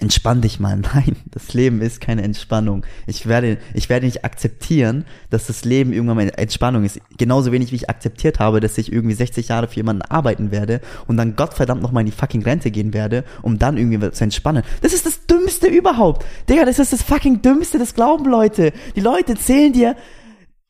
entspann dich mal. Nein, das Leben ist keine Entspannung. Ich werde, ich werde nicht akzeptieren, dass das Leben irgendwann mal Entspannung ist. Genauso wenig wie ich akzeptiert habe, dass ich irgendwie 60 Jahre für jemanden arbeiten werde und dann Gottverdammt nochmal in die fucking Rente gehen werde, um dann irgendwie zu entspannen. Das ist das Dümmste überhaupt. Digga, das ist das fucking Dümmste, das glauben Leute. Die Leute zählen dir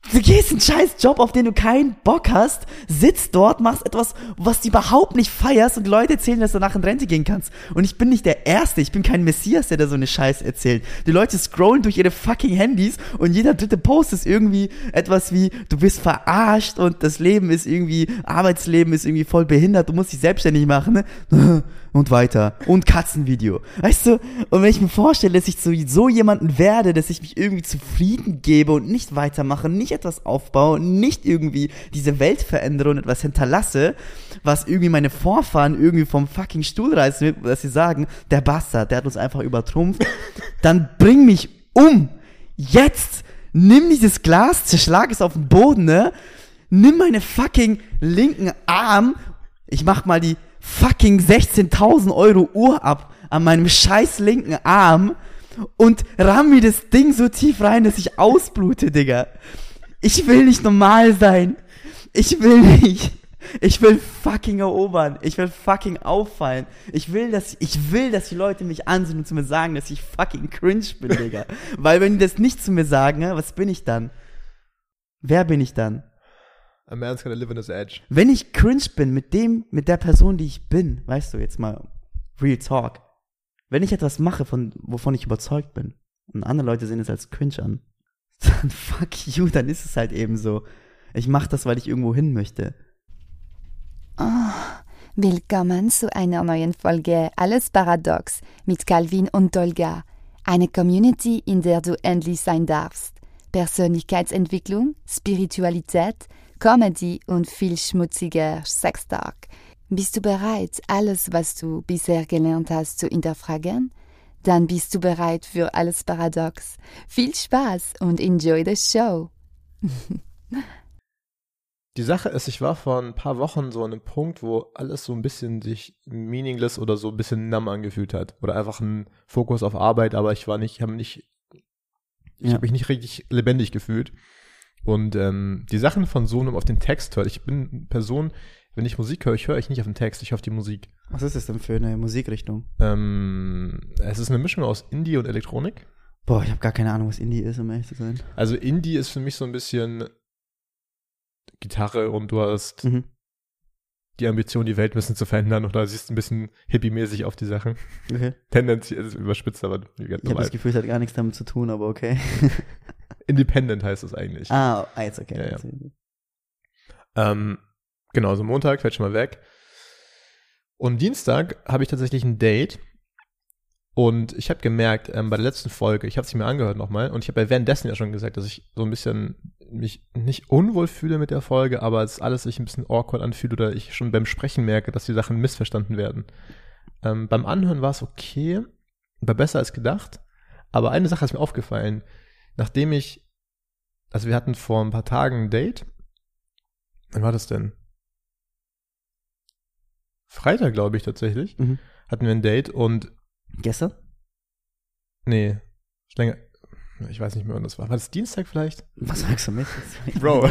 Du gehst einen scheiß Job, auf den du keinen Bock hast, sitzt dort, machst etwas, was du überhaupt nicht feierst und Leute erzählen, dass du nach in Rente gehen kannst. Und ich bin nicht der Erste, ich bin kein Messias, der da so eine Scheiß erzählt. Die Leute scrollen durch ihre fucking Handys und jeder dritte Post ist irgendwie etwas wie, du bist verarscht und das Leben ist irgendwie, Arbeitsleben ist irgendwie voll behindert, du musst dich selbstständig machen. Ne? und weiter und Katzenvideo. Weißt du, und wenn ich mir vorstelle, dass ich so jemanden werde, dass ich mich irgendwie zufrieden gebe und nicht weitermache, nicht etwas aufbaue, nicht irgendwie diese Welt verändere und etwas hinterlasse, was irgendwie meine Vorfahren irgendwie vom fucking Stuhl reißen, dass sie sagen, der Bastard, der hat uns einfach übertrumpft, dann bring mich um. Jetzt! Nimm dieses Glas, zerschlag es auf den Boden, ne? Nimm meine fucking linken Arm, ich mach mal die fucking 16.000 Euro Uhr ab an meinem scheiß linken Arm und ramm mir das Ding so tief rein, dass ich ausblute, Digga. Ich will nicht normal sein. Ich will nicht. Ich will fucking erobern. Ich will fucking auffallen. Ich will, dass, ich will, dass die Leute mich ansehen und zu mir sagen, dass ich fucking cringe bin, Digga. Weil wenn die das nicht zu mir sagen, ne, was bin ich dann? Wer bin ich dann? A man's gonna live on his edge. Wenn ich cringe bin mit dem, mit der Person, die ich bin, weißt du, jetzt mal Real Talk. Wenn ich etwas mache, von, wovon ich überzeugt bin, und andere Leute sehen es als cringe an, dann fuck you, dann ist es halt eben so. Ich mach das, weil ich irgendwo hin möchte. Oh, willkommen zu einer neuen Folge Alles Paradox mit Calvin und Dolga. Eine Community, in der du endlich sein darfst. Persönlichkeitsentwicklung, Spiritualität, Comedy und viel schmutziger Sextalk. Bist du bereit, alles, was du bisher gelernt hast, zu hinterfragen? Dann bist du bereit für alles Paradox. Viel Spaß und enjoy the show. Die Sache ist, ich war vor ein paar Wochen so an einem Punkt, wo alles so ein bisschen sich meaningless oder so ein bisschen numb angefühlt hat. Oder einfach ein Fokus auf Arbeit, aber ich war nicht, ich habe nicht, ich ja. habe mich nicht richtig lebendig gefühlt. Und ähm, die Sachen von so einem auf den Text hört. Ich bin eine Person, wenn ich Musik höre, ich höre ich nicht auf den Text, ich höre auf die Musik. Was ist das denn für eine Musikrichtung? Ähm, es ist eine Mischung aus Indie und Elektronik. Boah, ich habe gar keine Ahnung, was Indie ist, um ehrlich zu sein. Also Indie ist für mich so ein bisschen Gitarre und du hast mhm. die Ambition, die Welt ein bisschen zu verändern oder siehst ein bisschen hippie-mäßig auf die Sachen. Okay. Tendenziell ist es überspitzt, aber ich habe das Gefühl, es hat gar nichts damit zu tun, aber okay. Independent heißt es eigentlich. Ah, ah, jetzt okay. Ja, ja. Ähm, genau, so Montag fällt schon mal weg. Und Dienstag habe ich tatsächlich ein Date. Und ich habe gemerkt, ähm, bei der letzten Folge, ich habe es mir angehört nochmal, und ich habe ja währenddessen ja schon gesagt, dass ich so ein bisschen mich nicht unwohl fühle mit der Folge, aber es alles sich ein bisschen awkward anfühlt oder ich schon beim Sprechen merke, dass die Sachen missverstanden werden. Ähm, beim Anhören war es okay, war besser als gedacht, aber eine Sache ist mir aufgefallen nachdem ich, also wir hatten vor ein paar Tagen ein Date. Wann war das denn? Freitag, glaube ich, tatsächlich. Mhm. Hatten wir ein Date und. Gestern? Nee. Länger. Ich weiß nicht mehr, wann das war. War das Dienstag vielleicht? Was sagst du mit? Bro,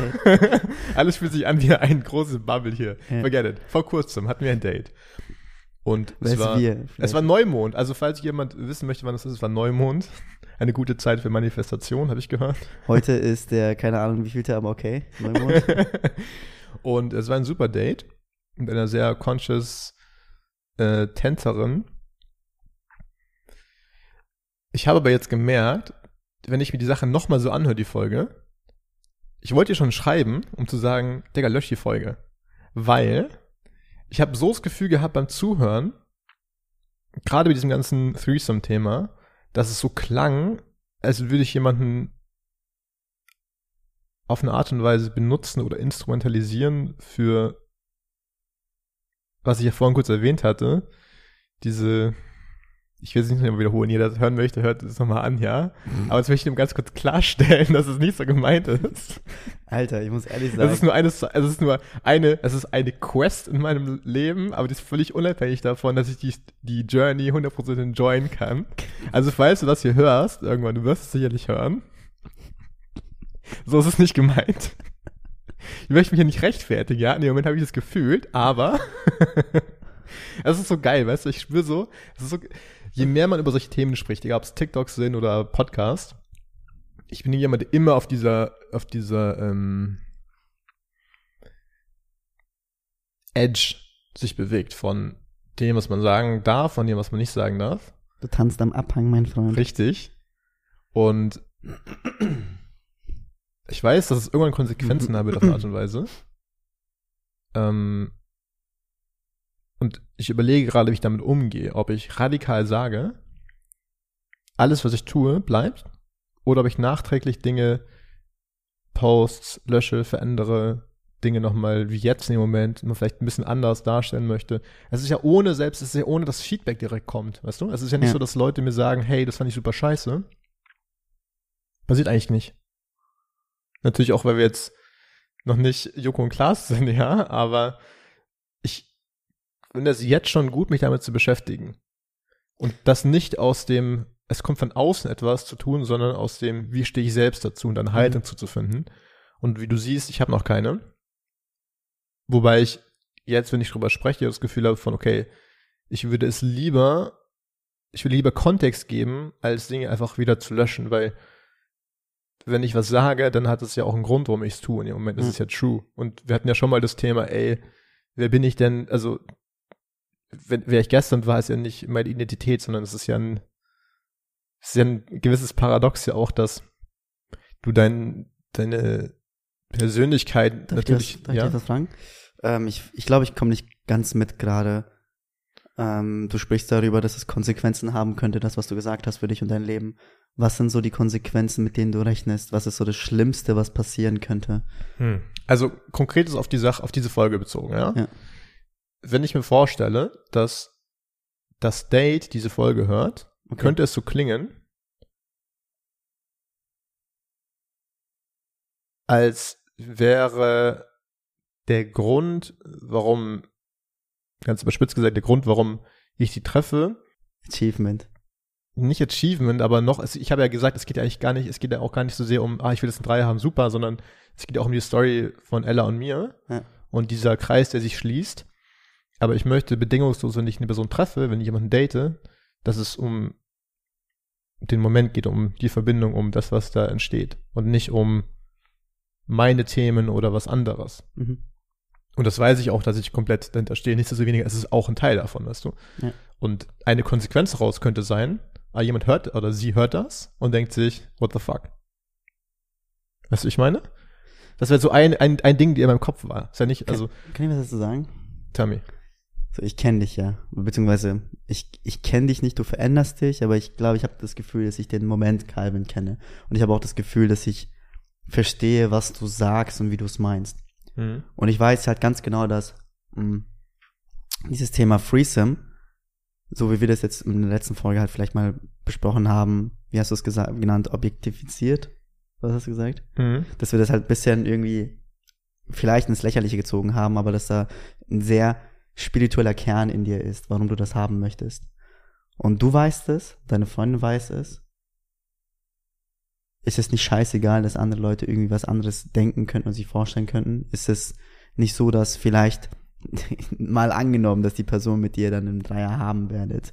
alles fühlt sich an wie ein großes Bubble hier. Ja. Forget it. Vor kurzem hatten wir ein Date. Und es war, wir, es war Neumond. Also falls jemand wissen möchte, wann das ist, es war Neumond. Eine gute Zeit für Manifestation, habe ich gehört. Heute ist der, keine Ahnung, wie viel aber okay. Neumond. und es war ein super Date mit einer sehr conscious äh, Tänzerin. Ich habe aber jetzt gemerkt, wenn ich mir die Sache nochmal so anhöre, die Folge, ich wollte ihr schon schreiben, um zu sagen, Digga, lösch die Folge. Weil ich habe so das Gefühl gehabt beim Zuhören, gerade bei diesem ganzen Threesome-Thema, dass es so klang, als würde ich jemanden auf eine Art und Weise benutzen oder instrumentalisieren für, was ich ja vorhin kurz erwähnt hatte, diese Ich will es nicht mehr wiederholen. Jeder, der das hören möchte, hört es nochmal an, ja. Aber jetzt möchte ich ihm ganz kurz klarstellen, dass es nicht so gemeint ist. Alter, ich muss ehrlich sagen. Es ist nur eine, es ist nur eine, es ist eine Quest in meinem Leben, aber die ist völlig unabhängig davon, dass ich die, die Journey 100% enjoyen kann. Also falls du das hier hörst, irgendwann, du wirst es sicherlich hören. So ist es nicht gemeint. Ich möchte mich ja nicht rechtfertigen, ja. In dem Moment habe ich das gefühlt, aber es ist so geil, weißt du, ich spüre so, so, je mehr man über solche Themen spricht, egal ob es TikToks sind oder Podcast, ich bin jemand, der immer auf dieser, auf dieser ähm, Edge sich bewegt von dem, was man sagen darf, von dem, was man nicht sagen darf. du tanzt am Abhang, mein Freund. Richtig. Und ich weiß, dass es irgendwann Konsequenzen wird auf eine Art und Weise. Ähm, und ich überlege gerade, wie ich damit umgehe. Ob ich radikal sage, alles, was ich tue, bleibt. Oder ob ich nachträglich Dinge, Posts, lösche, verändere, Dinge nochmal wie jetzt in dem Moment, mal vielleicht ein bisschen anders darstellen möchte. Es ist ja ohne selbst, es ist ja ohne, dass Feedback direkt kommt, weißt du? Es ist ja nicht Ja. so, dass Leute mir sagen, hey, das fand ich super scheiße. Passiert eigentlich nicht. Natürlich auch, weil wir jetzt noch nicht Joko und Klaas sind, ja, aber ich finde es jetzt schon gut, mich damit zu beschäftigen. Und das nicht aus dem, es kommt von außen etwas zu tun, sondern aus dem, wie stehe ich selbst dazu und dann Haltung zuzufinden. Und wie du siehst, ich habe noch keine. Wobei ich jetzt, wenn ich drüber spreche, das Gefühl habe von, okay, ich würde es lieber, ich will lieber Kontext geben, als Dinge einfach wieder zu löschen, weil wenn ich was sage, dann hat es ja auch einen Grund, warum ich es tue. Und im Moment ist Mhm. es ja true. Und wir hatten ja schon mal das Thema, ey, wer bin ich denn, also wenn, wer ich gestern war, ist ja nicht meine Identität, sondern es ist ja ein, es ist ja ein gewisses Paradox ja auch, dass du dein, deine Persönlichkeit Darf natürlich, ich das, darf ja, ich das fragen? Ähm, ich ich glaube, ich komme nicht ganz mit gerade. Ähm, du sprichst darüber, dass es Konsequenzen haben könnte, das, was du gesagt hast für dich und dein Leben. Was sind so die Konsequenzen, mit denen du rechnest? Was ist so das Schlimmste, was passieren könnte? Hm. Also konkret ist auf die Sache, auf diese Folge bezogen, ja? Ja. Wenn ich mir vorstelle, dass das Date diese Folge hört, Okay. könnte es so klingen, als wäre der Grund, warum, ganz überspitzt gesagt, der Grund, warum ich die treffe, Achievement. Nicht Achievement, aber noch, ich habe ja gesagt, es geht ja eigentlich gar nicht, es geht ja auch gar nicht so sehr um, ah, ich will jetzt ein Dreier haben, super, sondern es geht ja auch um die Story von Ella und mir Ja. und dieser Kreis, der sich schließt. Aber ich möchte bedingungslos, wenn ich eine Person treffe, wenn ich jemanden date, dass es um den Moment geht, um die Verbindung, um das, was da entsteht und nicht um meine Themen oder was anderes. Mhm. Und das weiß ich auch, dass ich komplett dahinter stehe. Nichtsdestoweniger ist es auch ein Teil davon, weißt du? Ja. Und eine Konsequenz daraus könnte sein, ah, jemand hört oder sie hört das und denkt sich, what the fuck? Weißt du, ich meine? Das wäre so ein, ein, ein Ding, die in meinem Kopf war. Ist ja nicht, also, Kann ich was dazu sagen? Tammy. So, ich kenne dich ja. Beziehungsweise, ich, ich kenne dich nicht, du veränderst dich, aber ich glaube, ich habe das Gefühl, dass ich den Moment Calvin kenne. Und ich habe auch das Gefühl, dass ich verstehe, was du sagst und wie du es meinst. Mhm. Und ich weiß halt ganz genau, dass mh, dieses Thema FreeSim, so wie wir das jetzt in der letzten Folge halt vielleicht mal besprochen haben, wie hast du es genannt, objektifiziert? Was hast du gesagt? Mhm. Dass wir das halt ein bisschen irgendwie vielleicht ins Lächerliche gezogen haben, aber dass da ein sehr spiritueller Kern in dir ist, warum du das haben möchtest. Und du weißt es, deine Freundin weiß es. Ist es nicht scheißegal, dass andere Leute irgendwie was anderes denken könnten und sich vorstellen könnten? Ist es nicht so, dass vielleicht mal angenommen, dass die Person mit dir dann einen Dreier haben werdet,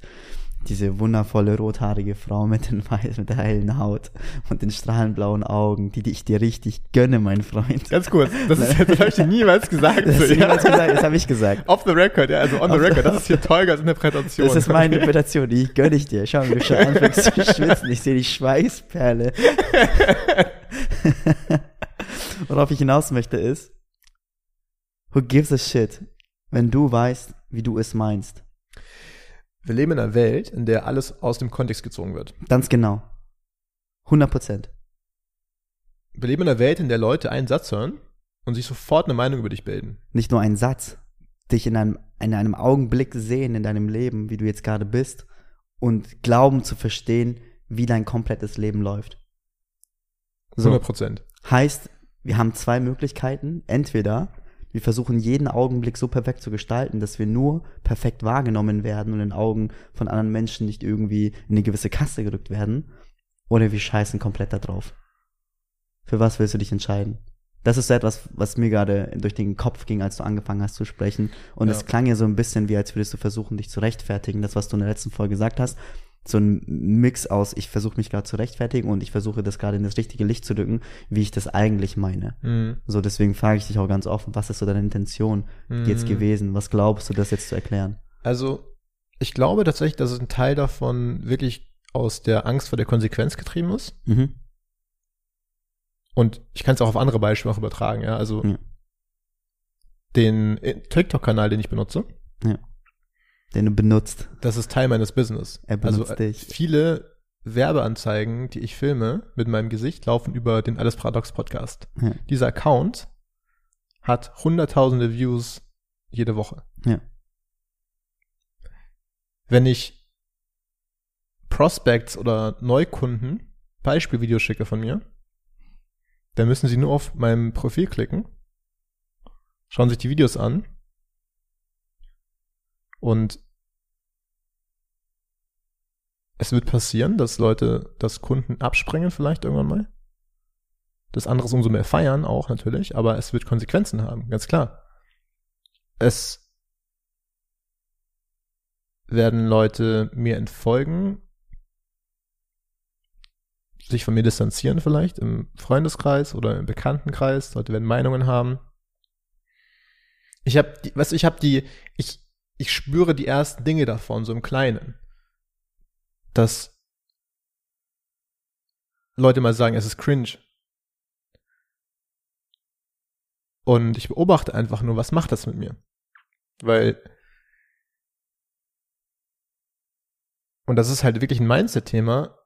diese wundervolle rothaarige Frau mit den weiß, mit der hellen Haut und den strahlenblauen Augen, die, die ich dir richtig gönne, mein Freund. Ganz kurz, das, ist, das habe ich dir niemals gesagt. Das, so, gesagt, das habe ich gesagt. Off the record, ja, also on the Off the- record. Das ist hier Tolgas Interpretation. Das ist meine Interpretation, die gönne ich dir. Schau, wie du schon anfängst zu schwitzen. Ich sehe die Schweißperle. Worauf ich hinaus möchte ist, who gives a shit, wenn du weißt, wie du es meinst. Wir leben in einer Welt, in der alles aus dem Kontext gezogen wird. Ganz genau. 100 Prozent. Wir leben in einer Welt, in der Leute einen Satz hören und sich sofort eine Meinung über dich bilden. Nicht nur ein Satz, dich in einem, in einem Augenblick sehen in deinem Leben, wie du jetzt gerade bist, und glauben zu verstehen, wie dein komplettes Leben läuft. So. 100 Prozent. Heißt, wir haben zwei Möglichkeiten. Entweder wir versuchen jeden Augenblick so perfekt zu gestalten, dass wir nur perfekt wahrgenommen werden und in den Augen von anderen Menschen nicht irgendwie in eine gewisse Kasse gerückt werden. Oder wir scheißen komplett da drauf. Für was willst du dich entscheiden? Das ist so etwas, was mir gerade durch den Kopf ging, als du angefangen hast zu sprechen. Und Ja. es klang ja so ein bisschen wie, als würdest du versuchen, dich zu rechtfertigen. Das, was du in der letzten Folge gesagt hast. So ein Mix aus, ich versuche mich gerade zu rechtfertigen und ich versuche das gerade in das richtige Licht zu drücken, wie ich das eigentlich meine. Mhm. So, deswegen frage ich dich auch ganz offen, was ist so deine Intention jetzt Mhm. gewesen? Was glaubst du, das jetzt zu erklären? Also, ich glaube tatsächlich, dass ein Teil davon wirklich aus der Angst vor der Konsequenz getrieben ist. Mhm. Und ich kann es auch auf andere Beispiele auch übertragen, ja. Also Ja. den äh, TikTok-Kanal, den ich benutze, Den du benutzt. das ist Teil meines Business. Er benutzt also äh, dich. viele Werbeanzeigen, die ich filme mit meinem Gesicht, laufen über den Alles Paradox Podcast. Ja. Dieser Account hat hunderttausende Views jede Woche. Ja. Wenn ich Prospects oder Neukunden Beispielvideos schicke von mir, dann müssen sie nur auf meinem Profil klicken, schauen sich die Videos an und es wird passieren, dass Leute, dass Kunden abspringen vielleicht irgendwann mal. Das andere ist umso mehr feiern auch natürlich, aber es wird Konsequenzen haben, ganz klar. Es werden Leute mir entfolgen, sich von mir distanzieren vielleicht im Freundeskreis oder im Bekanntenkreis. Leute werden Meinungen haben. Ich habe, du, ich habe die, ich, ich spüre die ersten Dinge davon so im Kleinen, dass Leute mal sagen, es ist cringe. Und ich beobachte einfach nur, was macht das mit mir? Weil Und das ist halt wirklich ein Mindset-Thema,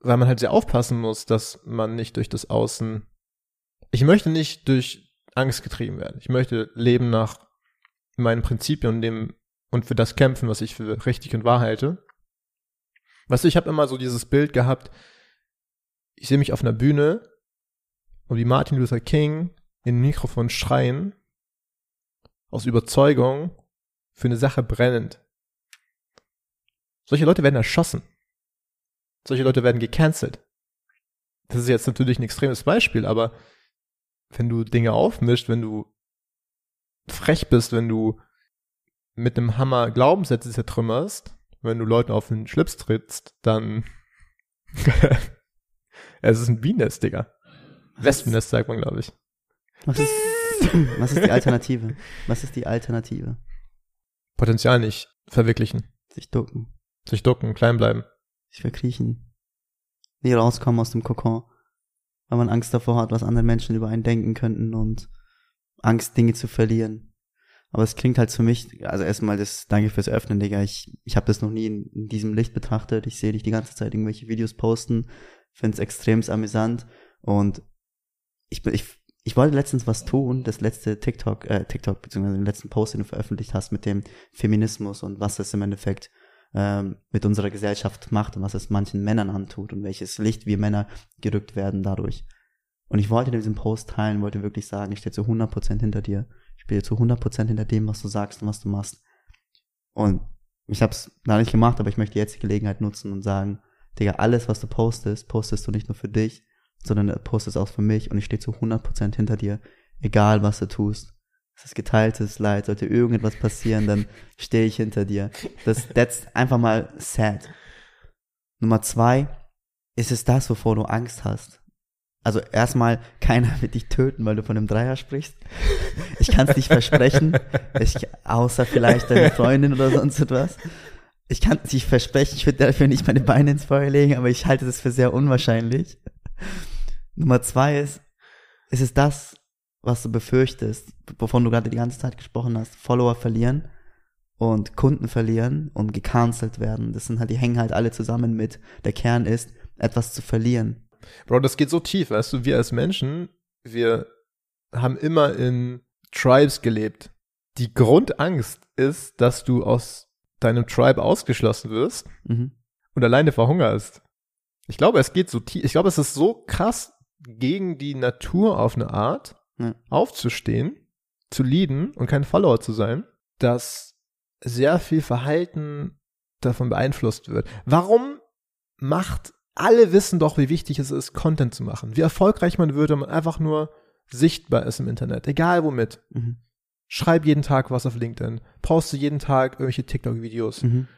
weil man halt sehr aufpassen muss, dass man nicht durch das Außen. Ich möchte nicht durch Angst getrieben werden. Ich möchte leben nach meinen Prinzipien und dem und für das kämpfen, was ich für richtig und wahr halte. Weißt du, ich habe immer so dieses Bild gehabt, ich sehe mich auf einer Bühne und wie Martin Luther King in ein Mikrofon schreien, aus Überzeugung, für eine Sache brennend. Solche Leute werden erschossen. Solche Leute werden gecancelt. Das ist jetzt natürlich ein extremes Beispiel, aber wenn du Dinge aufmischt, wenn du frech bist, wenn du mit einem Hammer Glaubenssätze zertrümmerst, wenn du Leuten auf den Schlips trittst, dann es ist ein Bienennest, Digga. Wespennest sagt man, glaube ich. Was ist, was ist die Alternative? Was ist die Alternative? Potenzial nicht verwirklichen. Sich ducken, Sich ducken, klein bleiben. sich verkriechen. Nie rauskommen aus dem Kokon. Weil man Angst davor hat, was andere Menschen über einen denken könnten und Angst, Dinge zu verlieren. Aber es klingt halt für mich, also erstmal das, danke fürs Öffnen, Digga. Ich, ich habe das noch nie in, in diesem Licht betrachtet. Ich sehe dich die ganze Zeit irgendwelche Videos posten, finde es extremst amüsant und ich, ich, ich wollte letztens was tun, das letzte TikTok, äh, TikTok, beziehungsweise den letzten Post, den du veröffentlicht hast mit dem Feminismus und was das im Endeffekt ähm, mit unserer Gesellschaft macht und was es manchen Männern antut und welches Licht wir Männer gerückt werden dadurch. Und ich wollte diesen Post teilen, wollte wirklich sagen, ich stehe zu 100% hinter dir. Ich stehe zu 100% hinter dem, was du sagst und was du machst. Und ich habe es da nicht gemacht, aber ich möchte jetzt die Gelegenheit nutzen und sagen, Digga, alles, was du postest, postest du nicht nur für dich, sondern postest auch für mich und ich stehe zu 100% hinter dir, egal was du tust. Es ist geteiltes Leid, sollte irgendetwas passieren, dann stehe ich hinter dir. Das, that's einfach mal sad. Nummer zwei, ist es das, wovor du Angst hast? Also erstmal, keiner wird dich töten, weil du von einem Dreier sprichst. Ich kann es nicht versprechen, ich, außer vielleicht deine Freundin oder sonst etwas. Ich kann es nicht versprechen, ich würde dafür nicht meine Beine ins Feuer legen, aber ich halte das für sehr unwahrscheinlich. Nummer zwei ist, ist es das, was du befürchtest, wovon du gerade die ganze Zeit gesprochen hast, Follower verlieren und Kunden verlieren und gecancelt werden. Das sind halt, die hängen halt alle zusammen mit. Der Kern ist, etwas zu verlieren. Bro, das geht so tief, weißt du, wir als Menschen, wir haben immer in Tribes gelebt. Die Grundangst ist, dass du aus deinem Tribe ausgeschlossen wirst Mhm. und alleine verhungerst. Ich glaube, es geht so tief, ich glaube, es ist so krass gegen die Natur auf eine Art, Ja. aufzustehen, zu leaden und kein Follower zu sein, dass sehr viel Verhalten davon beeinflusst wird. Warum macht, alle wissen doch, wie wichtig es ist, Content zu machen, wie erfolgreich man wird, wenn man einfach nur sichtbar ist im Internet, egal womit. Mhm. Schreib jeden Tag was auf LinkedIn, poste jeden Tag irgendwelche TikTok-Videos, Mhm.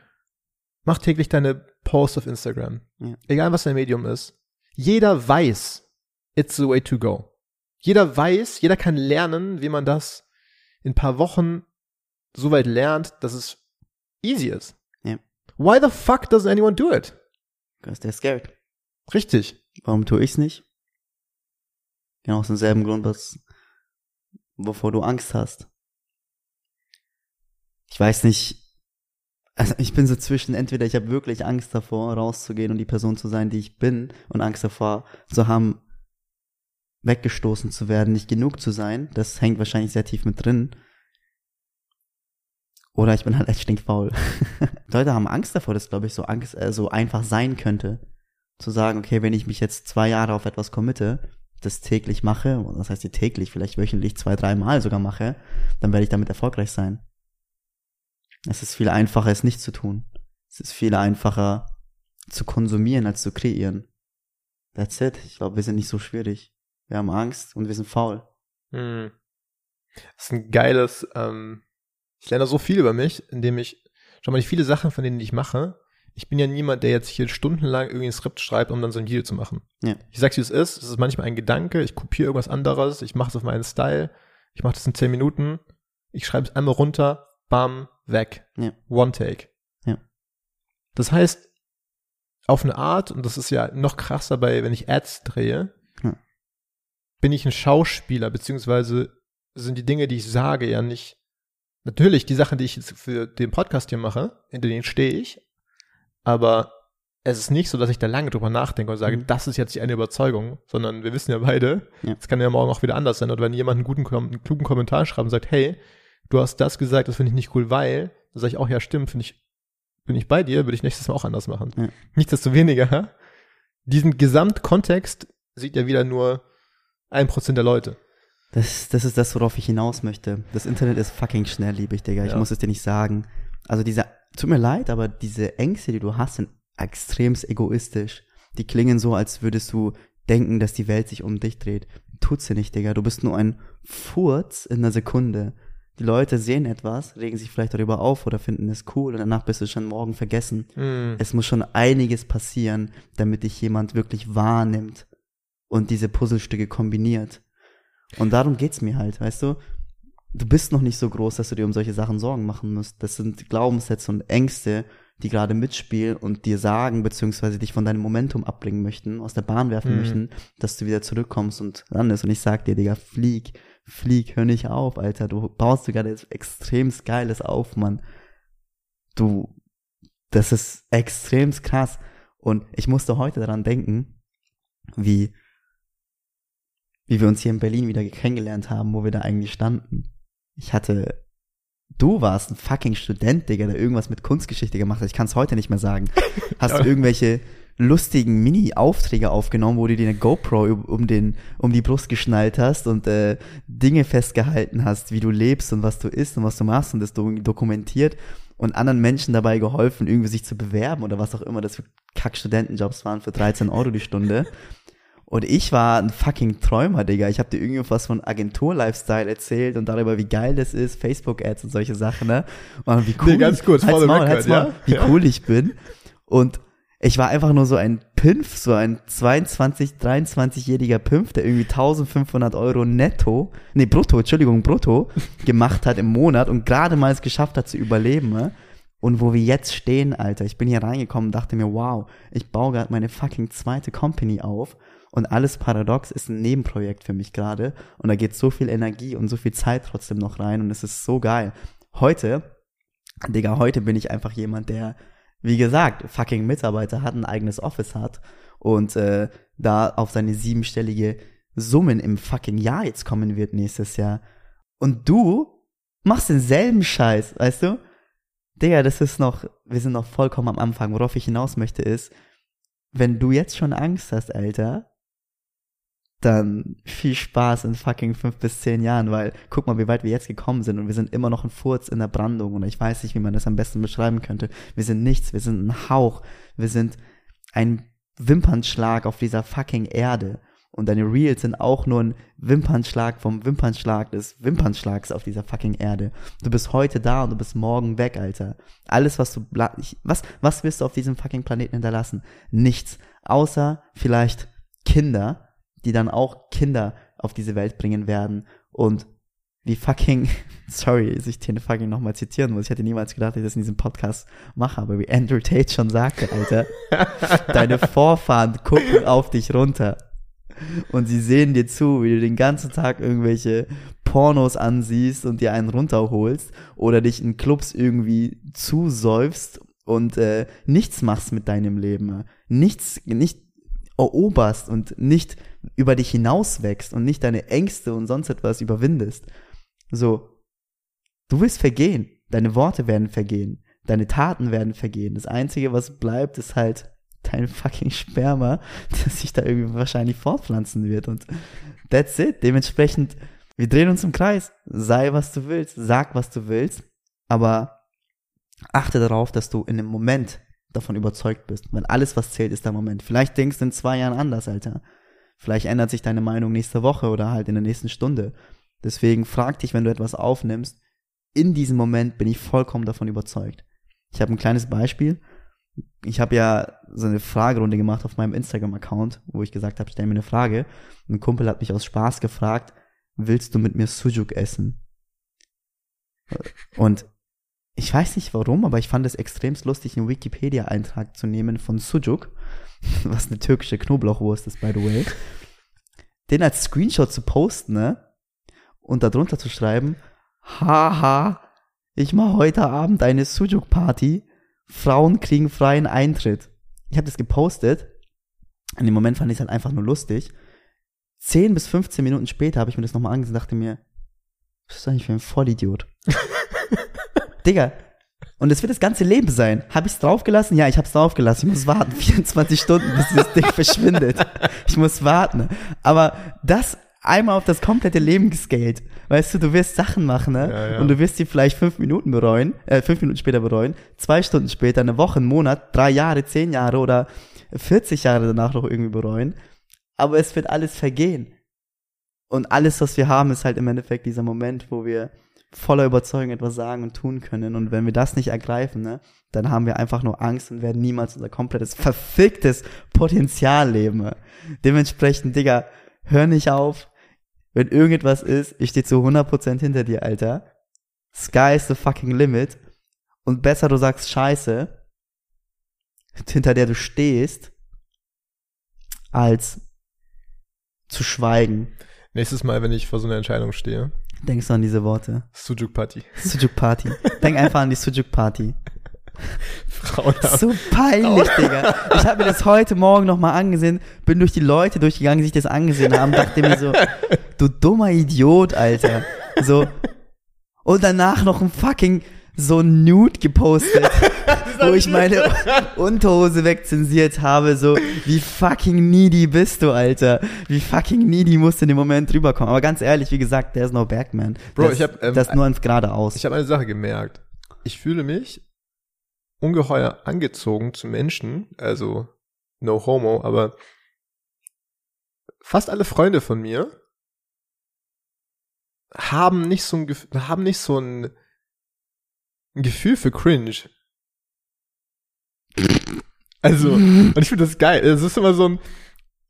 mach täglich deine Posts auf Instagram. Ja. Egal was dein Medium ist. Jeder weiß, it's the way to go. Jeder weiß, jeder kann lernen, wie man das in ein paar Wochen so weit lernt, dass es easy ist. Ja. Why the fuck doesn't anyone do it? Because they're scared. Richtig. Warum tue ich's nicht? Genau aus demselben Grund, was, wovor du Angst hast. Ich weiß nicht, also ich bin so zwischen, entweder ich habe wirklich Angst davor, rauszugehen und die Person zu sein, die ich bin, und Angst davor zu haben, weggestoßen zu werden, nicht genug zu sein. Das hängt wahrscheinlich sehr tief mit drin. Oder ich bin halt echt stinkfaul. Leute haben Angst davor, dass, glaube ich, so Angst, äh, so einfach sein könnte. Zu sagen, okay, wenn ich mich jetzt zwei Jahre auf etwas committe, das täglich mache, das heißt täglich, vielleicht wöchentlich zwei, dreimal sogar mache, dann werde ich damit erfolgreich sein. Es ist viel einfacher, es nicht zu tun. Es ist viel einfacher zu konsumieren, als zu kreieren. That's it. Ich glaube, wir sind nicht so schwierig. Wir haben Angst und wir sind faul. Hm. Das ist ein geiles, ähm, ich lerne so viel über mich, indem ich, schau mal, die viele Sachen, von denen ich mache, ich bin ja niemand, der jetzt hier stundenlang irgendwie ein Skript schreibt, um dann so ein Video zu machen. Ja. Ich sag's, wie es ist, es ist manchmal ein Gedanke, ich kopiere irgendwas anderes, ich mache es auf meinen Style, ich mache das in zehn Minuten, ich schreibe es einmal runter, bam, weg. Ja. One take. Ja. Das heißt, auf eine Art, und das ist ja noch krasser bei, wenn ich Ads drehe, bin ich ein Schauspieler, beziehungsweise sind die Dinge, die ich sage, ja nicht, natürlich die Sachen, die ich jetzt für den Podcast hier mache, hinter denen stehe ich, aber es ist nicht so, dass ich da lange drüber nachdenke und sage, Mhm. das ist jetzt die eine Überzeugung, sondern wir wissen ja beide, Ja. es kann ja morgen auch wieder anders sein. Oder wenn jemand einen guten, einen klugen Kommentar schreibt und sagt, hey, du hast das gesagt, das finde ich nicht cool, weil, dann sage ich auch, ja, stimmt, finde ich, bin ich bei dir, würde ich nächstes Mal auch anders machen. Ja. Nichtsdestoweniger, diesen Gesamtkontext sieht ja wieder nur ein Prozent der Leute. Das, das ist das, worauf ich hinaus möchte. Das Internet ist fucking schnelllebig, Digga. Ich Ja. muss es dir nicht sagen. Also diese, tut mir leid, aber diese Ängste, die du hast, sind extremst egoistisch. Die klingen so, als würdest du denken, dass die Welt sich um dich dreht. Tut sie nicht, Digga. Du bist nur ein Furz in einer Sekunde. Die Leute sehen etwas, regen sich vielleicht darüber auf oder finden es cool und danach bist du schon morgen vergessen. Hm. Es muss schon einiges passieren, damit dich jemand wirklich wahrnimmt und diese Puzzlestücke kombiniert. Und darum geht's mir halt, weißt du? Du bist noch nicht so groß, dass du dir um solche Sachen Sorgen machen musst. Das sind Glaubenssätze und Ängste, die gerade mitspielen und dir sagen, beziehungsweise dich von deinem Momentum abbringen möchten, aus der Bahn werfen Mhm. möchten, dass du wieder zurückkommst und landest. Und ich sag dir, Digga, flieg, flieg, hör nicht auf, Alter. Du baust dir gerade etwas extremst Geiles auf, Mann. Du, das ist extremst krass. Und ich musste heute daran denken, wie, wie wir uns hier in Berlin wieder kennengelernt haben, wo wir da eigentlich standen. Ich hatte, du warst ein fucking Student, Digga, der irgendwas mit Kunstgeschichte gemacht hat. Ich kann es heute nicht mehr sagen. Hast du irgendwelche lustigen Mini-Aufträge aufgenommen, wo du dir eine GoPro um, um den, um die Brust geschnallt hast und äh, Dinge festgehalten hast, wie du lebst und was du isst und was du machst und das do dokumentiert und anderen Menschen dabei geholfen, irgendwie sich zu bewerben oder was auch immer das für Kack-Studentenjobs waren für 13 Euro die Stunde. Und ich war ein fucking Träumer, Digga. Ich habe dir irgendwie was von Agentur-Lifestyle erzählt und darüber, wie geil das ist, Facebook-Ads und solche Sachen, ne? Und wie cool, Nee, ganz kurz, halt's the Maul, record, halt's ja? wie Ja. cool ich bin. Und ich war einfach nur so ein Pimpf, so ein 22, 23-jähriger Pimpf, der irgendwie 1500 Euro netto, nee, brutto, Entschuldigung, brutto, gemacht hat im Monat und gerade mal es geschafft hat zu überleben, ne? Und wo wir jetzt stehen, Alter, ich bin hier reingekommen und dachte mir, wow, ich baue gerade meine fucking zweite Company auf und alles paradox ist ein Nebenprojekt für mich gerade und da geht so viel Energie und so viel Zeit trotzdem noch rein und es ist so geil. Heute, Digga, heute bin ich einfach jemand, der, wie gesagt, fucking Mitarbeiter hat, ein eigenes Office hat und äh, da auf seine siebenstellige Summen im fucking Jahr jetzt kommen wird nächstes Jahr. Und du machst denselben Scheiß, weißt du? Digga, das ist noch, wir sind noch vollkommen am Anfang. Worauf ich hinaus möchte ist, wenn du jetzt schon Angst hast, Alter, dann viel Spaß in fucking fünf bis zehn Jahren, weil guck mal, wie weit wir jetzt gekommen sind und wir sind immer noch ein Furz in der Brandung und ich weiß nicht, wie man das am besten beschreiben könnte. Wir sind nichts, wir sind ein Hauch, wir sind ein Wimpernschlag auf dieser fucking Erde und deine Reels sind auch nur ein Wimpernschlag vom Wimpernschlag des Wimpernschlags auf dieser fucking Erde. Du bist heute da und du bist morgen weg, Alter. Alles, was du, was, was wirst du auf diesem fucking Planeten hinterlassen? Nichts. Außer vielleicht Kinder, die dann auch Kinder auf diese Welt bringen werden und wie fucking, sorry, dass ich den fucking nochmal zitieren muss. Ich hätte niemals gedacht, dass ich das in diesem Podcast mache, aber wie Andrew Tate schon sagte, Alter, deine Vorfahren gucken auf dich runter. Und sie sehen dir zu, wie du den ganzen Tag irgendwelche Pornos ansiehst und dir einen runterholst oder dich in Clubs irgendwie zusäufst und äh, nichts machst mit deinem Leben. Nichts, nicht eroberst und nicht über dich hinaus wächst und nicht deine Ängste und sonst etwas überwindest. So, du wirst vergehen. Deine Worte werden vergehen. Deine Taten werden vergehen. Das Einzige, was bleibt, ist halt dein fucking Sperma, das sich da irgendwie wahrscheinlich fortpflanzen wird. Und that's it. Dementsprechend, wir drehen uns im Kreis. Sei, was du willst. Sag, was du willst. Aber achte darauf, dass du in dem Moment davon überzeugt bist. Weil alles, was zählt, ist der Moment. Vielleicht denkst du in zwei Jahren anders, Alter. Vielleicht ändert sich deine Meinung nächste Woche oder halt in der nächsten Stunde. Deswegen frag dich, wenn du etwas aufnimmst. In diesem Moment bin ich vollkommen davon überzeugt. Ich habe ein kleines Beispiel. Ich habe ja so eine Fragerunde gemacht auf meinem Instagram-Account, wo ich gesagt habe, stell mir eine Frage. Ein Kumpel hat mich aus Spaß gefragt, willst du mit mir Sujuk essen? Und ich weiß nicht warum, aber ich fand es extremst lustig, einen Wikipedia-Eintrag zu nehmen von Sujuk, was eine türkische Knoblauchwurst ist, by the way, den als Screenshot zu posten, ne? Und darunter zu schreiben, haha, ich mache heute Abend eine Sujuk-Party, Frauen kriegen freien Eintritt. Ich habe das gepostet, in dem Moment fand ich es halt einfach nur lustig. 10 bis 15 Minuten später habe ich mir das nochmal angesehen und dachte mir, was ist eigentlich für ein Vollidiot? Digga. Und es wird das ganze Leben sein. Habe ich es draufgelassen? Ja, ich habe es draufgelassen. Ich muss warten, 24 Stunden, bis das Ding verschwindet. Ich muss warten. Aber das einmal auf das komplette Leben gescaled. Weißt du, du wirst Sachen machen, ne? Ja, ja. Und du wirst sie vielleicht fünf Minuten bereuen, äh, fünf Minuten später bereuen, zwei Stunden später, eine Woche, einen Monat, drei Jahre, zehn Jahre oder 40 Jahre danach noch irgendwie bereuen. Aber es wird alles vergehen. Und alles, was wir haben, ist halt im Endeffekt dieser Moment, wo wir voller Überzeugung etwas sagen und tun können. Und wenn wir das nicht ergreifen, ne, dann haben wir einfach nur Angst und werden niemals unser komplettes, verficktes Potenzial leben. Dementsprechend, Digga, hör nicht auf. Wenn irgendetwas ist, ich stehe zu 100% hinter dir, Alter. Sky is the fucking limit. Und besser du sagst Scheiße, hinter der du stehst, als zu schweigen. Nächstes Mal, wenn ich vor so einer Entscheidung stehe, Denkst du an diese Worte? Sujuk Party. Sujuk Party. Denk einfach an die Sujuk Party. Frauen haben. So peinlich, Digga. Ich habe mir das heute Morgen nochmal angesehen, bin durch die Leute durchgegangen, die sich das angesehen haben, dachte mir so, du dummer Idiot, Alter. So. Und danach noch ein fucking so ein Nude gepostet, wo ich meine Unterhose wegzensiert habe, so, wie fucking needy bist du, Alter. Wie fucking needy musst du in dem Moment rüberkommen. Aber ganz ehrlich, wie gesagt, there's no backman. Bro, das, ich hab, ähm, das nur ans geradeaus. Ich habe eine Sache gemerkt. Ich fühle mich ungeheuer angezogen zu Menschen, also no homo, aber fast alle Freunde von mir haben nicht so ein haben nicht so ein, ein Gefühl für cringe. Also, und ich finde das geil. Es ist immer so ein,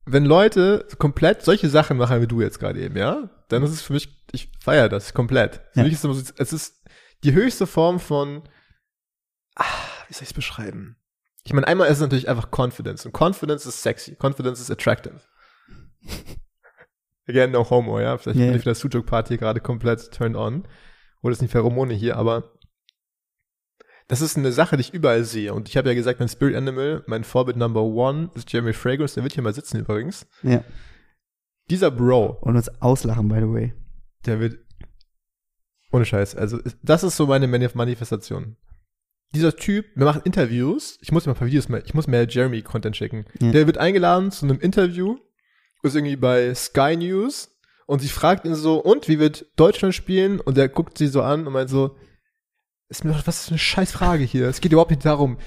wenn Leute komplett solche Sachen machen wie du jetzt gerade eben, ja, dann ist es für mich, ich feiere das komplett. Für Ja. mich ist es immer so, es ist die höchste Form von, ah, wie soll ich es beschreiben? Ich meine, einmal ist es natürlich einfach Confidence und Confidence ist sexy, Confidence ist attractive. Again, no homo, ja. Vielleicht Ja, bin ich für das Sujuk Party gerade komplett turned on. Oder ist nicht Pheromone hier, aber das ist eine Sache, die ich überall sehe. Und ich habe ja gesagt, mein Spirit Animal, mein Vorbild Number One ist Jeremy Fragrance, der wird hier mal sitzen übrigens. ja. Dieser Bro, Und uns auslachen, by the way. der wird ohne Scheiß. Also das ist so meine Manif Manifestation. dieser Typ, der macht Interviews. Ich muss mir ein paar Videos mehr, ich muss mehr Jeremy-Content schicken. Ja. Der wird eingeladen zu einem Interview, ist irgendwie bei Sky News und sie fragt ihn so, und wie wird Deutschland spielen? Und er guckt sie so an und meint so, ist mir doch, was ist eine scheiß Frage hier? Es geht überhaupt nicht darum.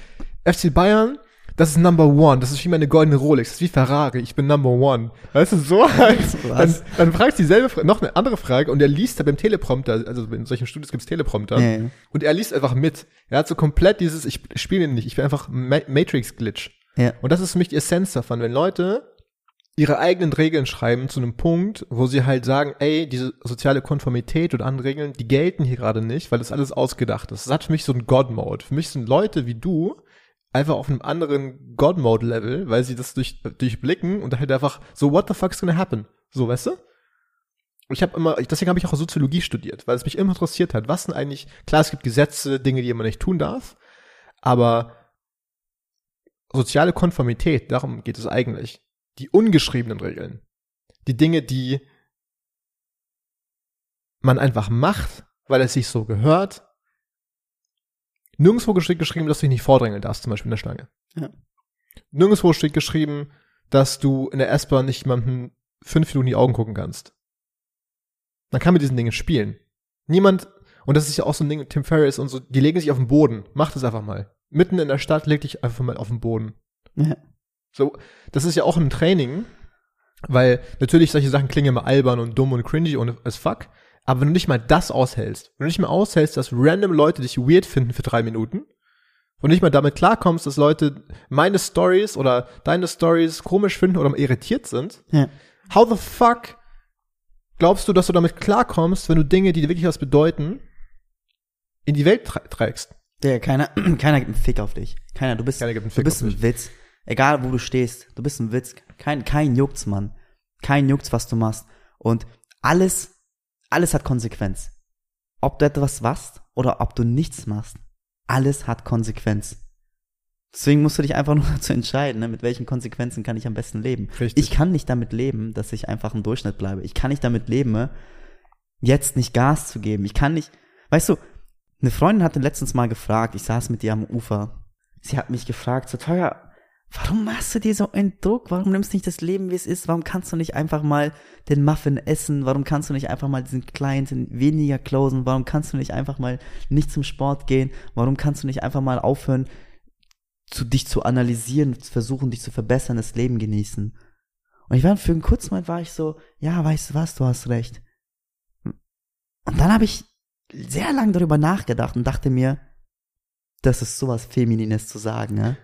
FC Bayern, das ist Number One. Das ist wie meine goldene Rolex. Das ist wie Ferrari. Ich bin Number One. Weißt du, so halt. Dann, dann fragt sie dieselbe, noch eine andere Frage und er liest da beim Teleprompter, also in solchen Studios gibt's Teleprompter. Ja, ja. Und er liest einfach mit. Er hat so komplett dieses, ich spiele ihn nicht, ich bin einfach Ma Matrix-Glitch. Ja. Und das ist für mich die Essenz davon, wenn Leute ihre eigenen Regeln schreiben zu einem Punkt, wo sie halt sagen, ey, diese soziale Konformität und andere Regeln, die gelten hier gerade nicht, weil das alles ausgedacht ist. Das hat für mich so einen God-Mode. Für mich sind Leute wie du einfach auf einem anderen God-Mode-Level, weil sie das durch, durchblicken und halt einfach so, what the fuck's gonna happen? So, weißt du? Ich habe immer, deswegen habe ich auch Soziologie studiert, weil es mich immer interessiert hat, was sind eigentlich, klar, es gibt Gesetze, Dinge, die man nicht tun darf, aber soziale Konformität, darum geht es eigentlich. Die ungeschriebenen Regeln. Die Dinge, die man einfach macht, weil es sich so gehört. Nirgendwo steht geschrieben, dass du dich nicht vordrängeln darfst, zum Beispiel in der Schlange. Ja. Nirgendwo steht geschrieben, dass du in der S-Bahn nicht jemandem fünf Minuten in die Augen gucken kannst. Man kann mit diesen Dingen spielen. Niemand, und das ist ja auch so ein Ding, Tim Ferriss und so, die legen sich auf den Boden. Mach das einfach mal. Mitten in der Stadt leg dich einfach mal auf den Boden. Ja. So, das ist ja auch ein Training, weil natürlich solche Sachen klingen immer albern und dumm und cringy und as fuck. Aber wenn du nicht mal das aushältst, wenn du nicht mal aushältst, dass random Leute dich weird finden für drei Minuten und nicht mal damit klarkommst, dass Leute meine Stories oder deine Stories komisch finden oder irritiert sind, Ja. how the fuck glaubst du, dass du damit klarkommst, wenn du Dinge, die dir wirklich was bedeuten, in die Welt tra trägst? Der, keiner, keiner gibt einen Fick auf dich. Keiner, du bist, Keiner gibt einen du Fick bist auf ein dich. Witz. Egal, wo du stehst, du bist ein Witz. Kein, kein juckt's, Mann. Kein juckt's, was du machst. Und alles, alles hat Konsequenz. Ob du etwas machst oder ob du nichts machst, alles hat Konsequenz. Deswegen musst du dich einfach nur dazu entscheiden, ne, mit welchen Konsequenzen kann ich am besten leben. Richtig. Ich kann nicht damit leben, dass ich einfach im Durchschnitt bleibe. Ich kann nicht damit leben, jetzt nicht Gas zu geben. Ich kann nicht, weißt du, eine Freundin hatte letztens mal gefragt, ich saß mit ihr am Ufer. Sie hat mich gefragt, so teuer, warum machst du dir so einen Druck? Warum nimmst du nicht das Leben, wie es ist? Warum kannst du nicht einfach mal den Muffin essen? Warum kannst du nicht einfach mal diesen kleinen weniger closen? Warum kannst du nicht einfach mal nicht zum Sport gehen? Warum kannst du nicht einfach mal aufhören, zu dich zu analysieren, zu versuchen, dich zu verbessern, das Leben genießen? Und ich war für einen kurzen Moment war ich so, ja, weißt du was, du hast recht. Und dann habe ich sehr lange darüber nachgedacht und dachte mir, das ist sowas Feminines zu sagen, ne?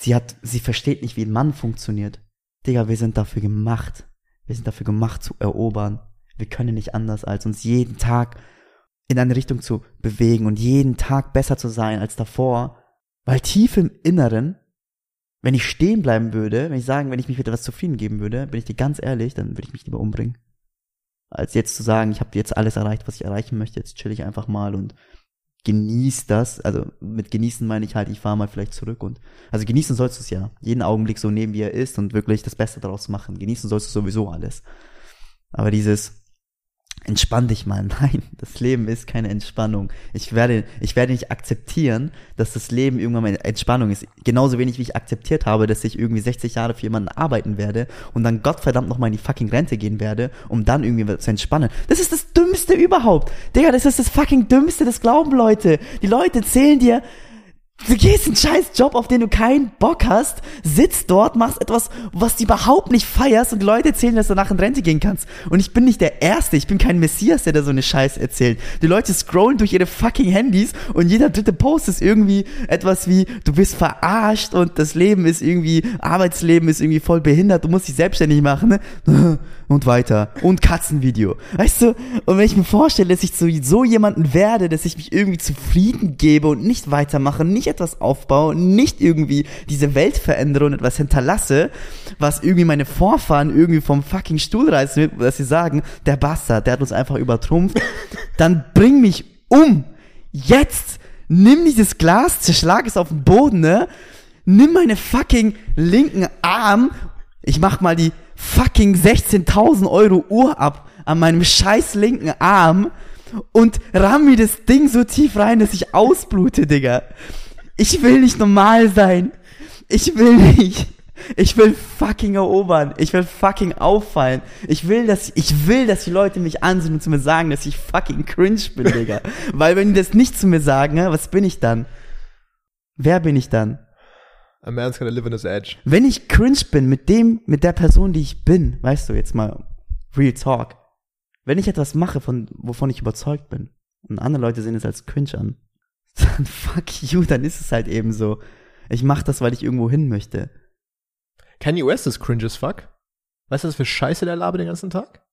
Sie hat, sie versteht nicht, wie ein Mann funktioniert. Digga, wir sind dafür gemacht. Wir sind dafür gemacht zu erobern. Wir können nicht anders, als uns jeden Tag in eine Richtung zu bewegen und jeden Tag besser zu sein als davor. Weil tief im Inneren, wenn ich stehen bleiben würde, wenn ich sagen, wenn ich mich mit etwas zufrieden geben würde, bin ich dir ganz ehrlich, dann würde ich mich lieber umbringen. Als jetzt zu sagen, ich habe jetzt alles erreicht, was ich erreichen möchte, jetzt chill ich einfach mal und genieß das. Also mit genießen meine ich halt, ich fahre mal vielleicht zurück und also genießen sollst du es ja. Jeden Augenblick so nehmen, wie er ist und wirklich das Beste daraus machen. Genießen sollst du sowieso alles. Aber dieses entspann dich mal. Nein, das Leben ist keine Entspannung. Ich werde, ich werde nicht akzeptieren, dass das Leben irgendwann mal Entspannung ist. Genauso wenig wie ich akzeptiert habe, dass ich irgendwie 60 Jahre für jemanden arbeiten werde und dann Gottverdammt noch mal in die fucking Rente gehen werde, um dann irgendwie zu entspannen. Das ist das Dümmste überhaupt. Digga, das ist das fucking Dümmste, das glauben Leute. Die Leute erzählen dir, Du gehst einen scheiß Job, auf den du keinen Bock hast, sitzt dort, machst etwas, was du überhaupt nicht feierst und Leute erzählen, dass du danach in Rente gehen kannst. Und ich bin nicht der Erste, ich bin kein Messias, der da so eine Scheiße erzählt. Die Leute scrollen durch ihre fucking Handys und jeder dritte Post ist irgendwie etwas wie, du bist verarscht und das Leben ist irgendwie, Arbeitsleben ist irgendwie voll behindert, du musst dich selbstständig machen, ne? Und weiter. Und Katzenvideo. Weißt du? Und wenn ich mir vorstelle, dass ich so, so jemanden werde, dass ich mich irgendwie zufrieden gebe und nicht weitermache, nicht etwas aufbaue, nicht irgendwie diese Welt verändere und etwas hinterlasse, was irgendwie meine Vorfahren irgendwie vom fucking Stuhl reißen wird, dass sie sagen, der Bastard, der hat uns einfach übertrumpft, dann bring mich um. Jetzt! Nimm dieses Glas, zerschlag es auf den Boden, ne? Nimm meine fucking linken Arm, ich mach mal die fucking 16.000 Euro Uhr ab an meinem scheiß linken Arm und ramm mir das Ding so tief rein, dass ich ausblute, Digga. Ich will nicht normal sein. Ich will nicht. Ich will fucking erobern. Ich will fucking auffallen. Ich will, dass, ich will, dass die Leute mich ansehen und zu mir sagen, dass ich fucking cringe bin, Digga. Weil wenn die das nicht zu mir sagen, ne, was bin ich dann? Wer bin ich dann? A man's gonna live on his edge. Wenn ich cringe bin mit dem, mit der Person, die ich bin, weißt du, jetzt mal real talk. Wenn ich etwas mache, von, wovon ich überzeugt bin, und andere Leute sehen es als cringe an, dann fuck you, dann ist es halt eben so. Ich mach das, weil ich irgendwo hin möchte. Kanye West ist cringe as fuck. Weißt du, was für Scheiße der labe den ganzen Tag?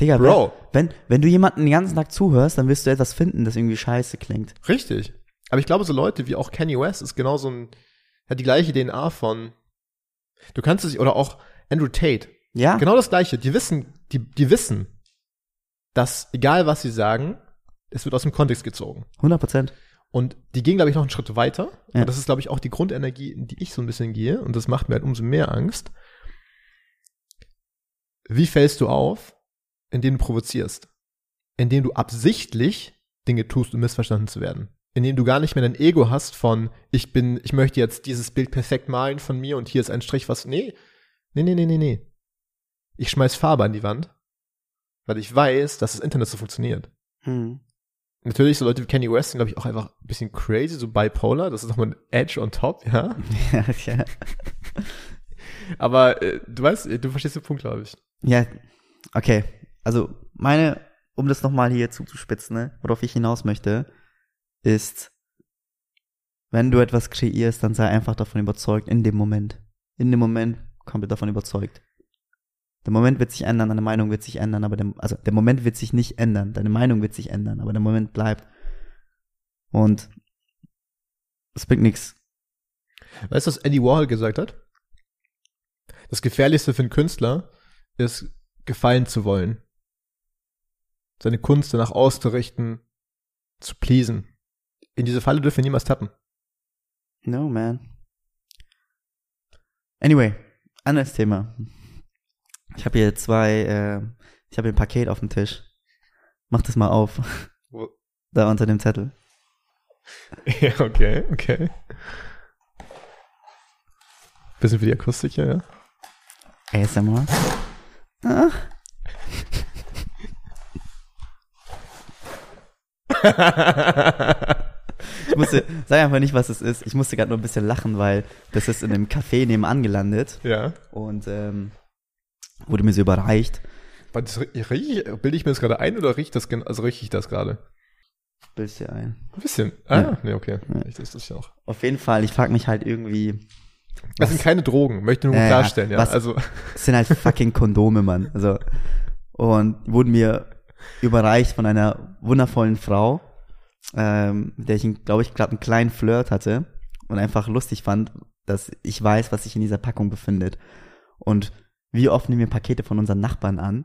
Digga, Bro. Wenn, wenn du jemanden den ganzen Tag zuhörst, dann wirst du etwas finden, das irgendwie scheiße klingt. Richtig. Aber ich glaube, so Leute wie auch Kanye West ist genau so ein, hat die gleiche DNA von, du kannst es, oder auch Andrew Tate. Ja? Genau das gleiche. Die wissen, die, die wissen, dass egal was sie sagen, es wird aus dem Kontext gezogen. 100 Prozent. Und die gehen, glaube ich, noch einen Schritt weiter. Ja. Und das ist, glaube ich, auch die Grundenergie, in die ich so ein bisschen gehe. Und das macht mir halt umso mehr Angst. Wie fällst du auf, indem du provozierst? Indem du absichtlich Dinge tust, um missverstanden zu werden. Indem du gar nicht mehr dein Ego hast von, ich bin, ich möchte jetzt dieses Bild perfekt malen von mir und hier ist ein Strich, was, nee, nee, nee, nee, nee, nee. Ich schmeiß Farbe an die Wand, weil ich weiß, dass das Internet so funktioniert. Hm. Natürlich, so Leute wie Kanye West sind, glaube ich, auch einfach ein bisschen crazy, so bipolar. Das ist nochmal ein Edge on top, ja. Ja, ja. Aber äh, du weißt, du verstehst den Punkt, glaube ich. Ja, okay. Also meine, um das nochmal hier zuzuspitzen, ne, worauf ich hinaus möchte, ist, wenn du etwas kreierst, dann sei einfach davon überzeugt, in dem Moment. In dem Moment komplett davon überzeugt. Der Moment wird sich ändern, deine Meinung wird sich ändern, aber der, also der Moment wird sich nicht ändern, deine Meinung wird sich ändern, aber der Moment bleibt. Und es bringt nichts. Weißt du, was Andy Warhol gesagt hat? Das Gefährlichste für einen Künstler ist, gefallen zu wollen. Seine Kunst danach auszurichten, zu pleasen. In diese Falle dürfen wir niemals tappen. No, man. Anyway, anderes Thema. Ich habe hier zwei, äh, ich habe hier ein Paket auf dem Tisch. Mach das mal auf. Wo- Da unter dem Zettel. Ja, okay, okay. Bisschen für die Akustik hier, ja. ASMR. Ah. Ich musste, sag einfach nicht, was es ist. Ich musste gerade nur ein bisschen lachen, weil das ist in einem Café nebenan gelandet ja. und ähm, wurde mir so überreicht. Das riech, bilde ich mir das gerade ein oder riecht das, also rieche ich das gerade? Bild's dir ein. Ein bisschen. Ah, Ja. nee, okay. Ja. Ich, das ist ja auch. Auf jeden Fall, ich frage mich halt irgendwie, Das sind keine Drogen, möchte nur ja, klarstellen, ja. was- Also, Es sind halt fucking Kondome, Mann. Also, und wurden mir überreicht von einer wundervollen Frau, ähm, mit der ich, glaube ich, gerade einen kleinen Flirt hatte und einfach lustig fand, dass ich weiß, was sich in dieser Packung befindet. Und wie oft nehmen wir Pakete von unseren Nachbarn an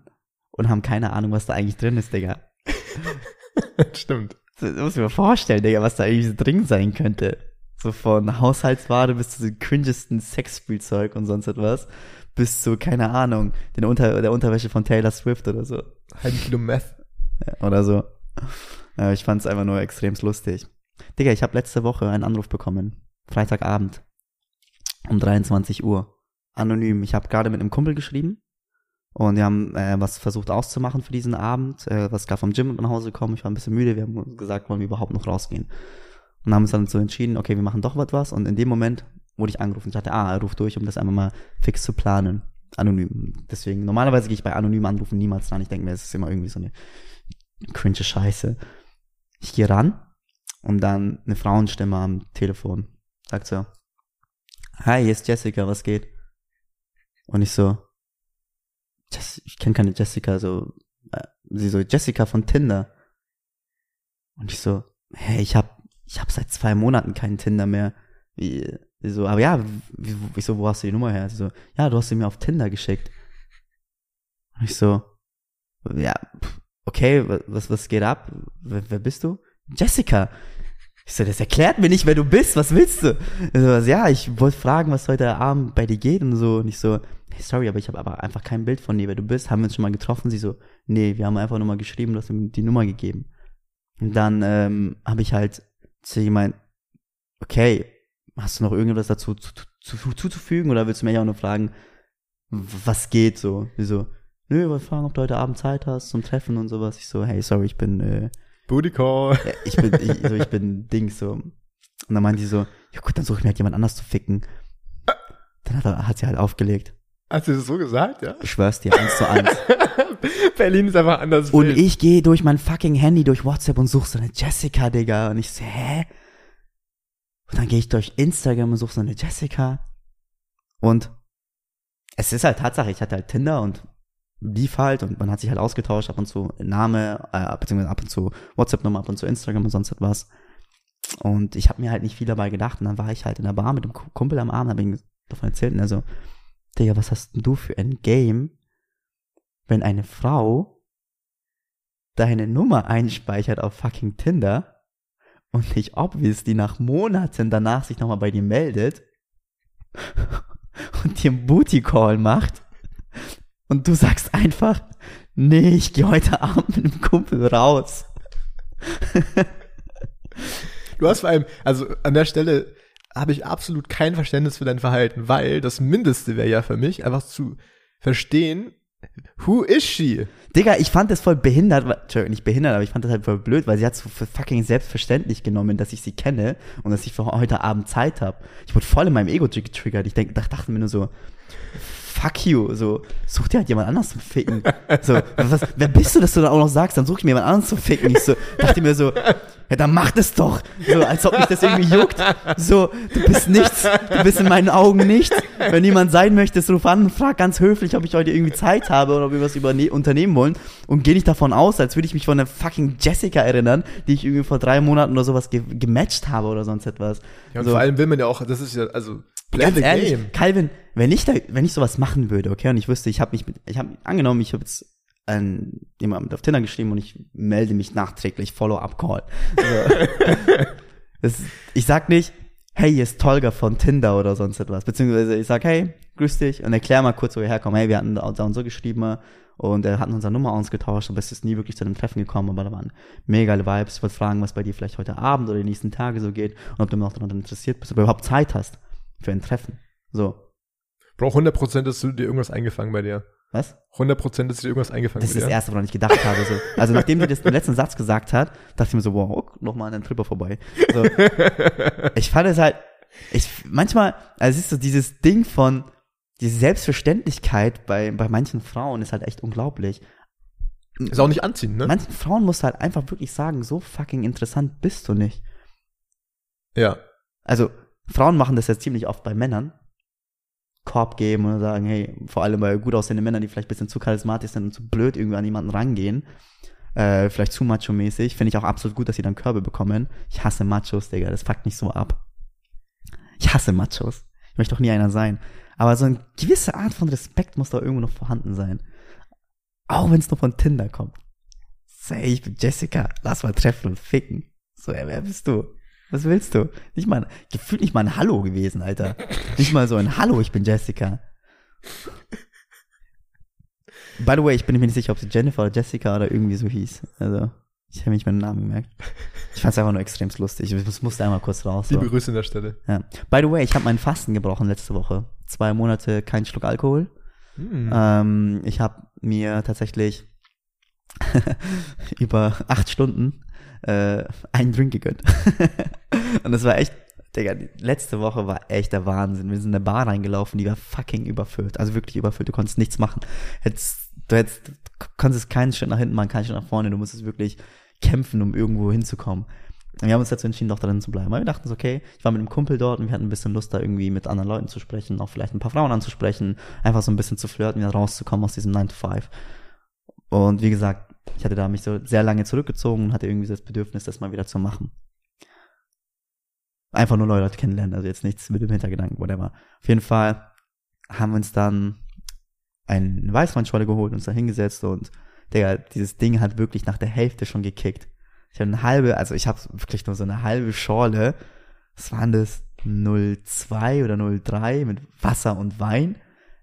und haben keine Ahnung, was da eigentlich drin ist, Digga. stimmt. Das muss ich mir vorstellen, Digga, was da eigentlich drin sein könnte. So von Haushaltsware bis zu den cringesten Sexspielzeug und sonst etwas. Bis zu, keine Ahnung, den Unter der Unterwäsche von Taylor Swift oder so. Halben Kilo Meth. Ja, Oder so. Ja, ich fand's einfach nur extremst lustig. Digga, ich habe letzte Woche einen Anruf bekommen. Freitagabend. Um 23 Uhr. Anonym. Ich habe gerade mit einem Kumpel geschrieben. Und wir haben äh, was versucht auszumachen für diesen Abend. Äh, was gerade vom Gym nach Hause gekommen. Ich war ein bisschen müde. Wir haben gesagt, wollen wir überhaupt noch rausgehen. Und haben uns dann so entschieden, okay, wir machen doch was. Und in dem Moment wurde ich angerufen. Ich dachte, ah, er ruft durch, um das einfach mal fix zu planen. Anonym. Deswegen, normalerweise gehe ich bei anonymen Anrufen niemals dran. Ich denke mir, es ist immer irgendwie so eine cringe Scheiße. Ich gehe ran und dann eine Frauenstimme am Telefon. Sagt so, hi, hier ist Jessica, was geht? Und ich so, ich kenne keine Jessica, so, äh, sie so, Jessica von Tinder. Und ich so, hey, ich hab, ich hab seit zwei Monaten keinen Tinder mehr. Wie, sie so, aber ja, wie, ich so, wo hast du die Nummer her? Sie so, ja, du hast sie mir auf Tinder geschickt. Und ich so, ja, okay, wa- was, was geht ab? Wer, wer bist du? Jessica. Ich so, das erklärt mir nicht, wer du bist, was willst du? Ich so, ja, ich wollte fragen, was heute Abend bei dir geht und so. Und ich so, sorry, aber ich habe aber einfach kein Bild von dir, wer du bist. Haben wir uns schon mal getroffen? Sie so, nee, wir haben einfach nur mal geschrieben, du hast ihm die Nummer gegeben. Und dann ähm, habe ich halt zu jemand, okay, hast du noch irgendwas dazu zu, zu, zu, zuzufügen oder willst du mich auch nur fragen, was geht so? Sie so, nö, wir fragen, ob du heute Abend Zeit hast zum Treffen und sowas. Ich so, hey, sorry, ich bin, äh, Booty Call. ja, ich bin, ich, so, ich bin Dings so. Und dann meinte sie so, ja gut, dann suche ich mir halt jemand anders zu ficken. Dann hat, er, hat sie halt aufgelegt. Hast du das so gesagt, ja? Ich schwör's dir, eins zu eins. Berlin ist einfach anders. Und wild. ich gehe durch mein fucking Handy, durch WhatsApp und suche so eine Jessica, Digga. Und ich so, hä? Und dann gehe ich durch Instagram und suche so eine Jessica. Und es ist halt Tatsache, ich hatte halt Tinder und lief halt und man hat sich halt ausgetauscht, ab und zu Name, äh, beziehungsweise ab und zu WhatsApp-Nummer, ab und zu Instagram und sonst etwas. Und ich habe mir halt nicht viel dabei gedacht. Und dann war ich halt in der Bar mit dem Ku- Kumpel am Abend, habe ihm davon erzählt und er so, Digga, was hast denn du für ein Game, wenn eine Frau deine Nummer einspeichert auf fucking Tinder und nicht obviously nach Monaten danach sich nochmal bei dir meldet und dir einen Booty Call macht und du sagst einfach, nee, ich gehe heute Abend mit einem Kumpel raus. Du hast vor allem, also an der Stelle habe ich absolut kein Verständnis für dein Verhalten, weil das Mindeste wäre ja für mich, einfach zu verstehen, who is she? Digga, ich fand das voll behindert, Entschuldigung, nicht behindert, aber ich fand das halt voll blöd, weil sie hat so fucking selbstverständlich genommen, dass ich sie kenne und dass ich für heute Abend Zeit habe. Ich wurde voll in meinem Ego getriggert. Ich denk, dach- dachte mir nur so, fuck you, so, such dir halt jemand anders zum Ficken. So, was, wer bist du, dass du dann auch noch sagst, dann such ich mir jemand anderen zum Ficken. Ich so, dachte mir so, ja, dann mach das doch. So, als ob mich das irgendwie juckt. So, du bist nichts, du bist in meinen Augen nichts. Wenn jemand sein möchte, ruf an und frag ganz höflich, ob ich heute irgendwie Zeit habe oder ob wir was unternehmen wollen. Und geh nicht davon aus, als würde ich mich von der fucking Jessica erinnern, die ich irgendwie vor drei Monaten oder sowas ge gematcht habe oder sonst etwas. Ja, und so. vor allem will man ja auch, das ist ja, also, play Ganz the ehrlich, game. Calvin, wenn ich da, wenn ich sowas machen würde, okay, und ich wüsste, ich habe mich mit, ich habe angenommen, ich habe jetzt an jemandem auf Tinder geschrieben und ich melde mich nachträglich Follow-up-Call. So. das, ich sag nicht, hey, hier ist Tolga von Tinder oder sonst etwas, beziehungsweise ich sag, hey, grüß dich und erklär mal kurz, wo wir herkommen. Hey, wir hatten da und so geschrieben und er hatten unsere Nummer ausgetauscht, aber es ist nie wirklich zu einem Treffen gekommen, aber da waren mega geile Vibes. Ich wollte fragen, was bei dir vielleicht heute Abend oder die nächsten Tage so geht und ob du noch daran interessiert bist, ob du überhaupt Zeit hast für ein Treffen. So, Bro, 100% ist dir irgendwas eingefangen bei dir. was? 100% ist dir irgendwas eingefangen Das ist das. Erste, woran ich gedacht habe. So. Also nachdem sie das den letzten Satz gesagt hat, dachte ich mir so, wow, oh, noch mal an den Tripper vorbei. So. ich fand es halt, ich manchmal, also es ist so dieses Ding von, diese Selbstverständlichkeit bei, bei manchen Frauen ist halt echt unglaublich. Ist auch nicht anziehen, ne? Manchen Frauen musst du halt einfach wirklich sagen, so fucking interessant bist du nicht. ja. Also, Frauen machen das ja ziemlich oft bei Männern. Korb geben und sagen, hey, vor allem bei gut aussehenden Männern, die vielleicht ein bisschen zu charismatisch sind und zu blöd irgendwie an jemanden rangehen. Äh, vielleicht zu macho-mäßig. Finde ich auch absolut gut, dass sie dann Körbe bekommen. Ich hasse Machos, Digga. Das fuckt nicht so ab. Ich hasse Machos. Ich möchte doch nie einer sein. Aber so eine gewisse Art von Respekt muss da irgendwo noch vorhanden sein. Auch wenn es nur von Tinder kommt. Say, ich bin Jessica. Lass mal treffen und ficken. So, ja, wer bist du? Was willst du? Nicht mal, gefühlt nicht mal ein Hallo gewesen, Alter. Nicht mal so ein Hallo, ich bin Jessica. By the way, ich bin mir nicht sicher, ob sie Jennifer oder Jessica oder irgendwie so hieß. Also, ich habe nicht meinen Namen gemerkt. Ich fand es einfach nur extrem lustig. Es musste einmal kurz raus. So. Liebe Grüße an der Stelle. Ja. By the way, ich habe meinen Fasten gebrochen letzte Woche. Zwei Monate kein Schluck Alkohol. Hm. Ähm, ich habe mir tatsächlich über acht Stunden äh, einen Drink gegönnt. und das war echt, Digga, die letzte Woche war echt der Wahnsinn. Wir sind in eine Bar reingelaufen, die war fucking überfüllt. Also wirklich überfüllt, du konntest nichts machen. Hättest, du hättest, konntest keinen Schritt nach hinten machen, keinen Schritt nach vorne. Du musstest wirklich kämpfen, um irgendwo hinzukommen. Und wir haben uns dazu entschieden, doch drin zu bleiben. Weil wir dachten so, okay, ich war mit einem Kumpel dort und wir hatten ein bisschen Lust, da irgendwie mit anderen Leuten zu sprechen, auch vielleicht ein paar Frauen anzusprechen, einfach so ein bisschen zu flirten, wieder rauszukommen aus diesem 9 to 5. Und wie gesagt, ich hatte da mich so sehr lange zurückgezogen und hatte irgendwie das Bedürfnis, das mal wieder zu machen. Einfach nur neue Leute kennenlernen, also jetzt nichts mit dem Hintergedanken, whatever. Auf jeden Fall haben wir uns dann eine Weißweinschorle geholt, uns da hingesetzt und Digga, dieses Ding hat wirklich nach der Hälfte schon gekickt. Ich habe eine halbe, also ich habe wirklich nur so eine halbe Schorle. Was waren das? 02 oder 03 mit Wasser und Wein.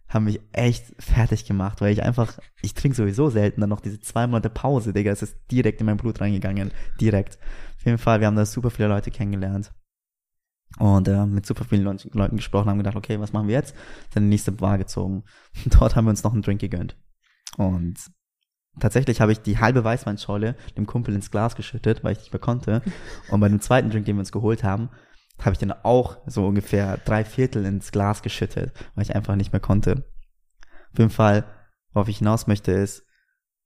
Haben mich echt fertig gemacht, weil ich einfach, ich trinke sowieso selten, dann noch diese zwei Monate Pause, Digga, es ist direkt in mein Blut reingegangen, direkt. Auf jeden Fall, wir haben da super viele Leute kennengelernt und äh, mit super vielen Leuten, Leuten gesprochen, haben gedacht, okay, was machen wir jetzt? In die nächste Bar gezogen. Dort haben wir uns noch einen Drink gegönnt. Und tatsächlich habe ich die halbe Weißweinschorle dem Kumpel ins Glas geschüttet, weil ich nicht mehr konnte. Und bei dem zweiten Drink, den wir uns geholt haben, habe ich dann auch so ungefähr drei Viertel ins Glas geschüttet, weil ich einfach nicht mehr konnte. Auf jeden Fall, worauf ich hinaus möchte, ist,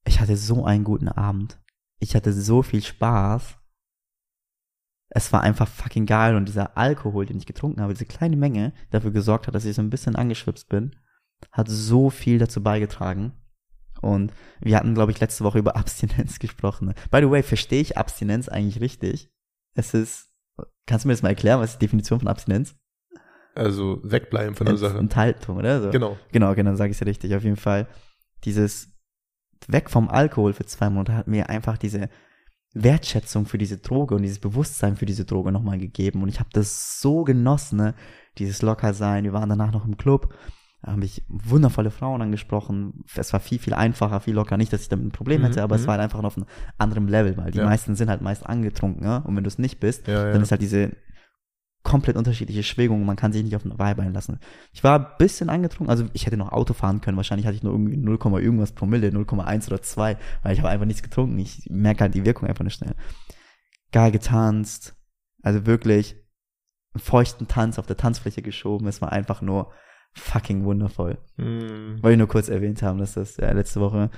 ich hatte so einen guten Abend. Ich hatte so viel Spaß. Es war einfach fucking geil und dieser Alkohol, den ich getrunken habe, diese kleine Menge, dafür gesorgt hat, dass ich so ein bisschen angeschwipst bin, hat so viel dazu beigetragen. Und wir hatten, glaube ich, letzte Woche über Abstinenz gesprochen. By the way, verstehe ich Abstinenz eigentlich richtig? Es ist Kannst du mir das mal erklären, was ist die Definition von Abstinenz? Also wegbleiben von der Sache. Enthaltung, oder? So. Genau. Genau, genau, sage ich es ja richtig. Auf jeden Fall, dieses Weg vom Alkohol für zwei Monate hat mir einfach diese Wertschätzung für diese Droge und dieses Bewusstsein für diese Droge nochmal gegeben. Und ich habe das so genossen, ne? dieses Lockersein. Wir waren danach noch im Club da habe ich wundervolle Frauen angesprochen. Es war viel, viel einfacher, viel locker. Nicht, dass ich damit ein Problem hätte, mhm, aber es mhm. war halt einfach auf einem anderen Level, weil die ja. meisten sind halt meist angetrunken. Ja? Und wenn du es nicht bist, ja, dann ist halt diese komplett unterschiedliche Schwingung. Man kann sich nicht auf eine Vibe einlassen. Ich war ein bisschen angetrunken, also ich hätte noch Auto fahren können. Wahrscheinlich hatte ich nur irgendwie 0, irgendwas Promille, 0,1 oder 2, weil ich habe einfach nichts getrunken. Ich merke halt die Wirkung einfach nicht schnell. Geil getanzt. Also wirklich einen feuchten Tanz auf der Tanzfläche geschoben. Es war einfach nur fucking wundervoll. Mm. Wollte ich nur kurz erwähnt haben, dass das ja, letzte Woche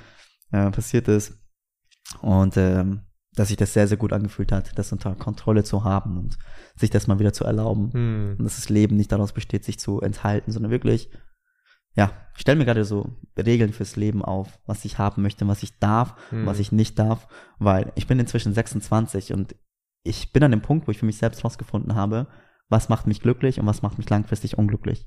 äh, passiert ist. Und ähm, dass sich das sehr, sehr gut angefühlt hat, das unter Kontrolle zu haben und sich das mal wieder zu erlauben. Mm. Und dass das Leben nicht daraus besteht, sich zu enthalten, sondern wirklich, ja, ich stelle mir gerade so Regeln fürs Leben auf, was ich haben möchte, was ich darf und was ich nicht darf, weil ich bin inzwischen 26 und ich bin an dem Punkt, wo ich für mich selbst rausgefunden habe, was macht mich glücklich und was macht mich langfristig unglücklich.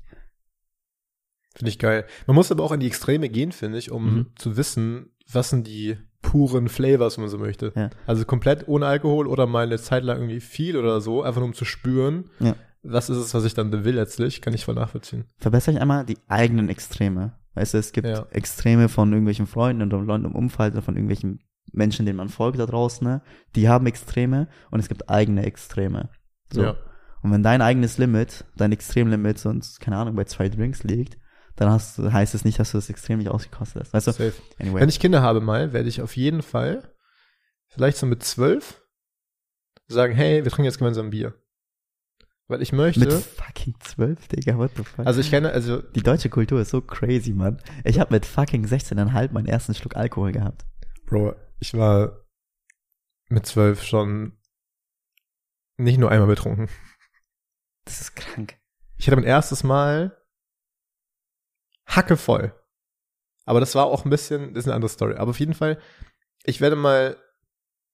Finde ich geil. Man muss aber auch in die Extreme gehen, finde ich, um mhm. zu wissen, was sind die puren Flavors, wenn man so möchte. Ja. Also komplett ohne Alkohol oder mal eine Zeit lang irgendwie viel oder so, einfach nur um zu spüren, ja. was ist es, was ich dann will letztlich, kann ich voll nachvollziehen. Verbessere ich einmal die eigenen Extreme. Weißt du, es gibt ja. Extreme von irgendwelchen Freunden und Leuten im Umfeld oder von irgendwelchen Menschen, denen man folgt da draußen, ne? die haben Extreme und es gibt eigene Extreme. So. Ja. Und wenn dein eigenes Limit, dein Extremlimit sonst, keine Ahnung, bei zwei Drinks liegt, dann hast, heißt es nicht, dass du das extrem nicht ausgekostet hast. Weißt du? Anyway. Wenn ich Kinder habe mal, werde ich auf jeden Fall, vielleicht so mit zwölf, sagen, hey, wir trinken jetzt gemeinsam Bier. Weil ich möchte. Mit fucking zwölf, Digga, what the fuck? Also ich kenne, also. Die deutsche Kultur ist so crazy, Mann. Ich habe mit fucking 16,5 meinen ersten Schluck Alkohol gehabt. Bro, ich war mit zwölf schon nicht nur einmal betrunken. Das ist krank. Ich hatte mein erstes Mal hackevoll. Aber das war auch ein bisschen, das ist eine andere Story. Aber auf jeden Fall, ich werde mal,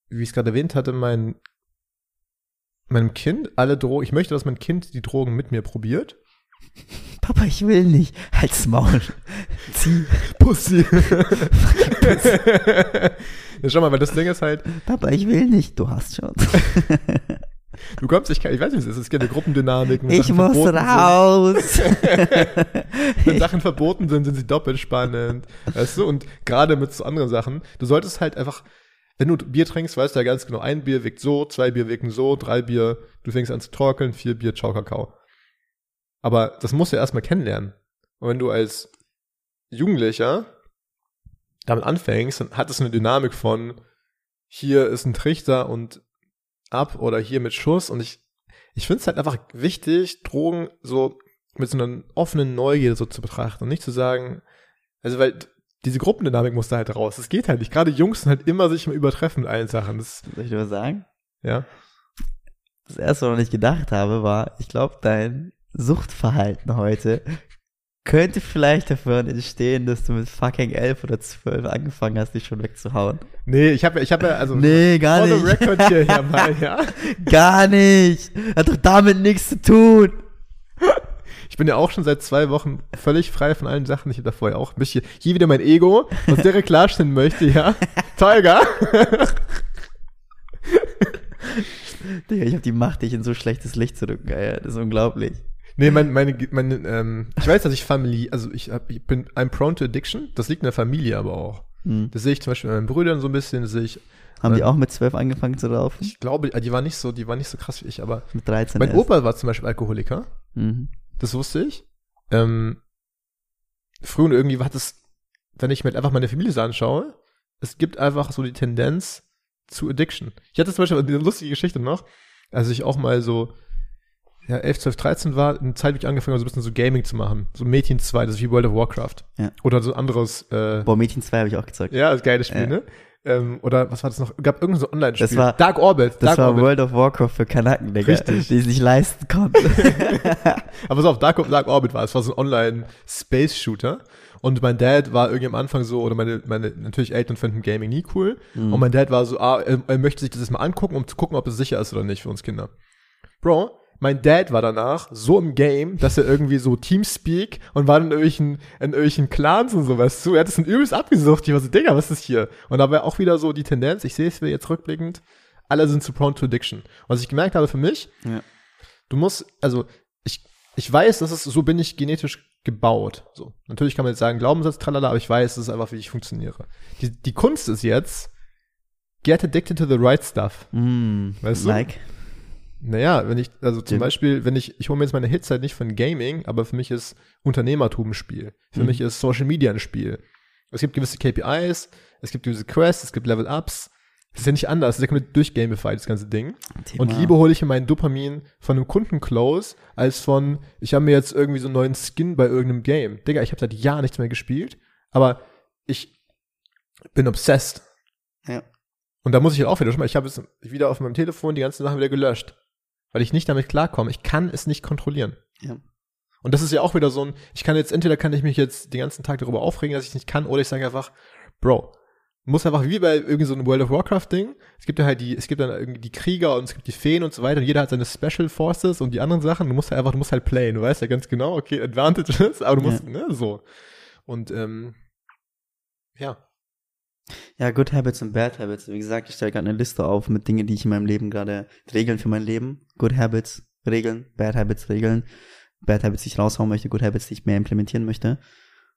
wie ich es gerade erwähnt hatte, mein, meinem Kind alle Drogen, ich möchte, dass mein Kind die Drogen mit mir probiert. Papa, ich will nicht. Halt's Maul. Zieh. Pussy. ja, schau mal, weil das Ding ist halt. Papa, ich will nicht. Du hast schon. Du kommst, ich, kann, ich weiß nicht, es ist keine Gruppendynamik. Ich Sachen muss raus. wenn Sachen verboten sind, sind sie doppelt spannend. Weißt du? Und gerade mit so anderen Sachen, du solltest halt einfach, wenn du Bier trinkst, weißt du ja ganz genau, ein Bier wirkt so, zwei Bier wirken so, drei Bier, du fängst an zu torkeln, vier Bier, ciao, Kakao. Aber das musst du ja erstmal kennenlernen. Und wenn du als Jugendlicher damit anfängst, dann hat es eine Dynamik von, hier ist ein Trichter und ab oder hier mit Schuss und ich, ich finde es halt einfach wichtig, Drogen so mit so einer offenen Neugierde so zu betrachten und nicht zu sagen, also weil diese Gruppendynamik muss da halt raus. Das geht halt nicht. Gerade Jungs sind halt immer sich immer übertreffen mit allen Sachen. Das, Soll ich dir was sagen? Ja. Das erste, woran ich gedacht habe, war, ich glaube, dein Suchtverhalten heute könnte vielleicht davon entstehen, dass du mit fucking elf oder zwölf angefangen hast, dich schon wegzuhauen. Nee, ich habe ich hab ja, also. Nee, gar nicht. Record hier, ja, mal, ja. Gar nicht. Hat doch damit nichts zu tun. Ich bin ja auch schon seit zwei Wochen völlig frei von allen Sachen. Ich habe da vorher auch ein bisschen, hier wieder mein Ego, was Derek klarstellen möchte, ja. Tiger. Digga, ich habe die Macht, dich in so schlechtes Licht zu rücken, ey. Das ist unglaublich. Nee, mein, meine, meine, ähm, ich weiß, dass ich Familie, also ich, hab, ich bin, I'm prone to addiction. Das liegt in der Familie aber auch. Hm. Das sehe ich zum Beispiel bei meinen Brüdern so ein bisschen, das sehe ich, Haben die Äh, auch mit zwölf angefangen zu laufen? ich glaube, die waren nicht so, die waren nicht so krass wie ich, aber Mit 13 mein erst. Opa war zum Beispiel Alkoholiker. Mhm. Das wusste ich. Ähm, früher und irgendwie hat es, wenn ich mir einfach meine Familie so anschaue, es gibt einfach so die Tendenz zu Addiction. Ich hatte zum Beispiel eine lustige Geschichte noch, als ich auch mal so, ja, 11, 12, 13 war, eine Zeit, wo ich angefangen habe, so ein bisschen so Gaming zu machen. So Mädchen 2, das ist wie World of Warcraft. Ja. Oder so anderes, äh, Boah, Mädchen 2 habe ich auch gezockt. ja, das geile Spiel, Ja. ne? Ähm, oder was war das noch? Gab irgendein so Online-Spiel. Das war- Dark Orbit. Das Dark war Orbit. World of Warcraft für Kanaken, Digga. Richtig. Die es nicht leisten konnten. Aber pass auf, Dark, Dark Orbit war es. war so ein Online-Space-Shooter. Und mein Dad war irgendwie am Anfang so, oder meine, meine natürlich Eltern fanden Gaming nie cool. Mhm. Und mein Dad war so, ah, er, er möchte sich das jetzt mal angucken, um zu gucken, ob es sicher ist oder nicht für uns Kinder. Bro, mein Dad war danach so im Game, dass er irgendwie so Teamspeak und war in irgendwelchen, in irgendwelchen Clans und sowas zu. Er hat es dann übelst abgesucht. Ich war so, Digga, was ist hier? Und da war auch wieder so die Tendenz, ich sehe es jetzt rückblickend, alle sind zu prone to addiction. Was ich gemerkt habe für mich, Ja. du musst, also ich, ich weiß, dass es, so bin ich genetisch gebaut. So. Natürlich kann man jetzt sagen, Glaubenssatz, tralala, aber ich weiß, das ist einfach, wie ich funktioniere. Die, die Kunst ist jetzt, get addicted to the right stuff. Mm, Weißt du? like. Naja, wenn ich, also zum Jim. Beispiel, wenn ich, ich hole mir jetzt meine Hitzeit nicht von Gaming, aber für mich ist Unternehmertum ein Spiel. Für Mhm. mich ist Social Media ein Spiel. Es gibt gewisse KPIs, es gibt gewisse Quests, es gibt Level-Ups. Das ist ja nicht anders, das ist ja komplett durchgamified, das ganze Ding. Thema- Und lieber hole ich mir meinen Dopamin von einem Kunden-Close, als von, ich habe mir jetzt irgendwie so einen neuen Skin bei irgendeinem Game. Digga, ich habe seit Jahren nichts mehr gespielt, aber ich bin obsessed. Ja. Und da muss ich halt auch wieder, schau mal, ich habe jetzt wieder auf meinem Telefon die ganzen Sachen wieder gelöscht. Weil ich nicht damit klarkomme. Ich kann es nicht kontrollieren. Ja. Und das ist ja auch wieder so ein, ich kann jetzt, entweder kann ich mich jetzt den ganzen Tag darüber aufregen, dass ich es nicht kann, oder ich sage einfach, Bro, muss einfach wie bei irgendwie so einem World of Warcraft Ding. Es gibt ja halt die, es gibt dann irgendwie die Krieger und es gibt die Feen und so weiter und jeder hat seine Special Forces und die anderen Sachen. Du musst halt einfach, du musst halt playen. Du weißt ja ganz genau, okay, Advantages, aber du musst, ne, so. Und, ähm, ja. Ja, Good Habits und Bad Habits. Wie gesagt, ich stelle gerade eine Liste auf mit Dingen, die ich in meinem Leben gerade, Regeln für mein Leben. Good Habits, Regeln, Bad Habits, Regeln. Bad Habits, die ich raushauen möchte, Good Habits, die ich mehr implementieren möchte.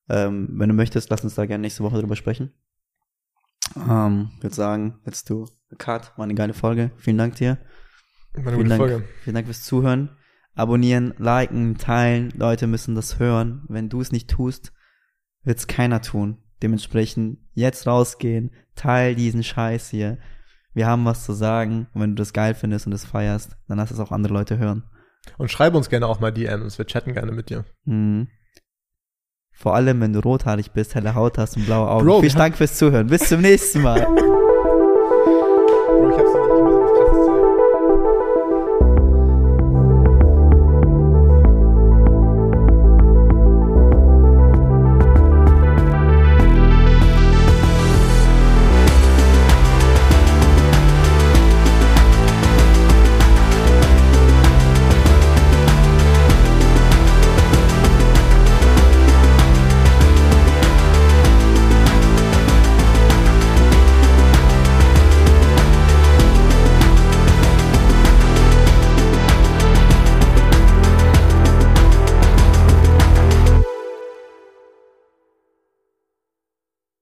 Ähm, wenn du möchtest, lass uns da gerne nächste Woche drüber sprechen. Ähm, würde sagen, let's do a cut. War eine geile Folge. Vielen Dank dir. Meine Vielen gute Dank, Folge. vielen Dank fürs Zuhören. Abonnieren, liken, teilen. Leute müssen das hören. Wenn du es nicht tust, wird es keiner tun. Dementsprechend jetzt rausgehen, teil diesen Scheiß hier. Wir haben was zu sagen. Und wenn du das geil findest und das feierst, dann lass es auch andere Leute hören. Und schreib uns gerne auch mal DMs. Wir chatten gerne mit dir. Mhm. Vor allem, wenn du rothaarig bist, helle Haut hast und blaue Augen. Bro, Vielen Dank fürs Zuhören. Bis zum nächsten Mal.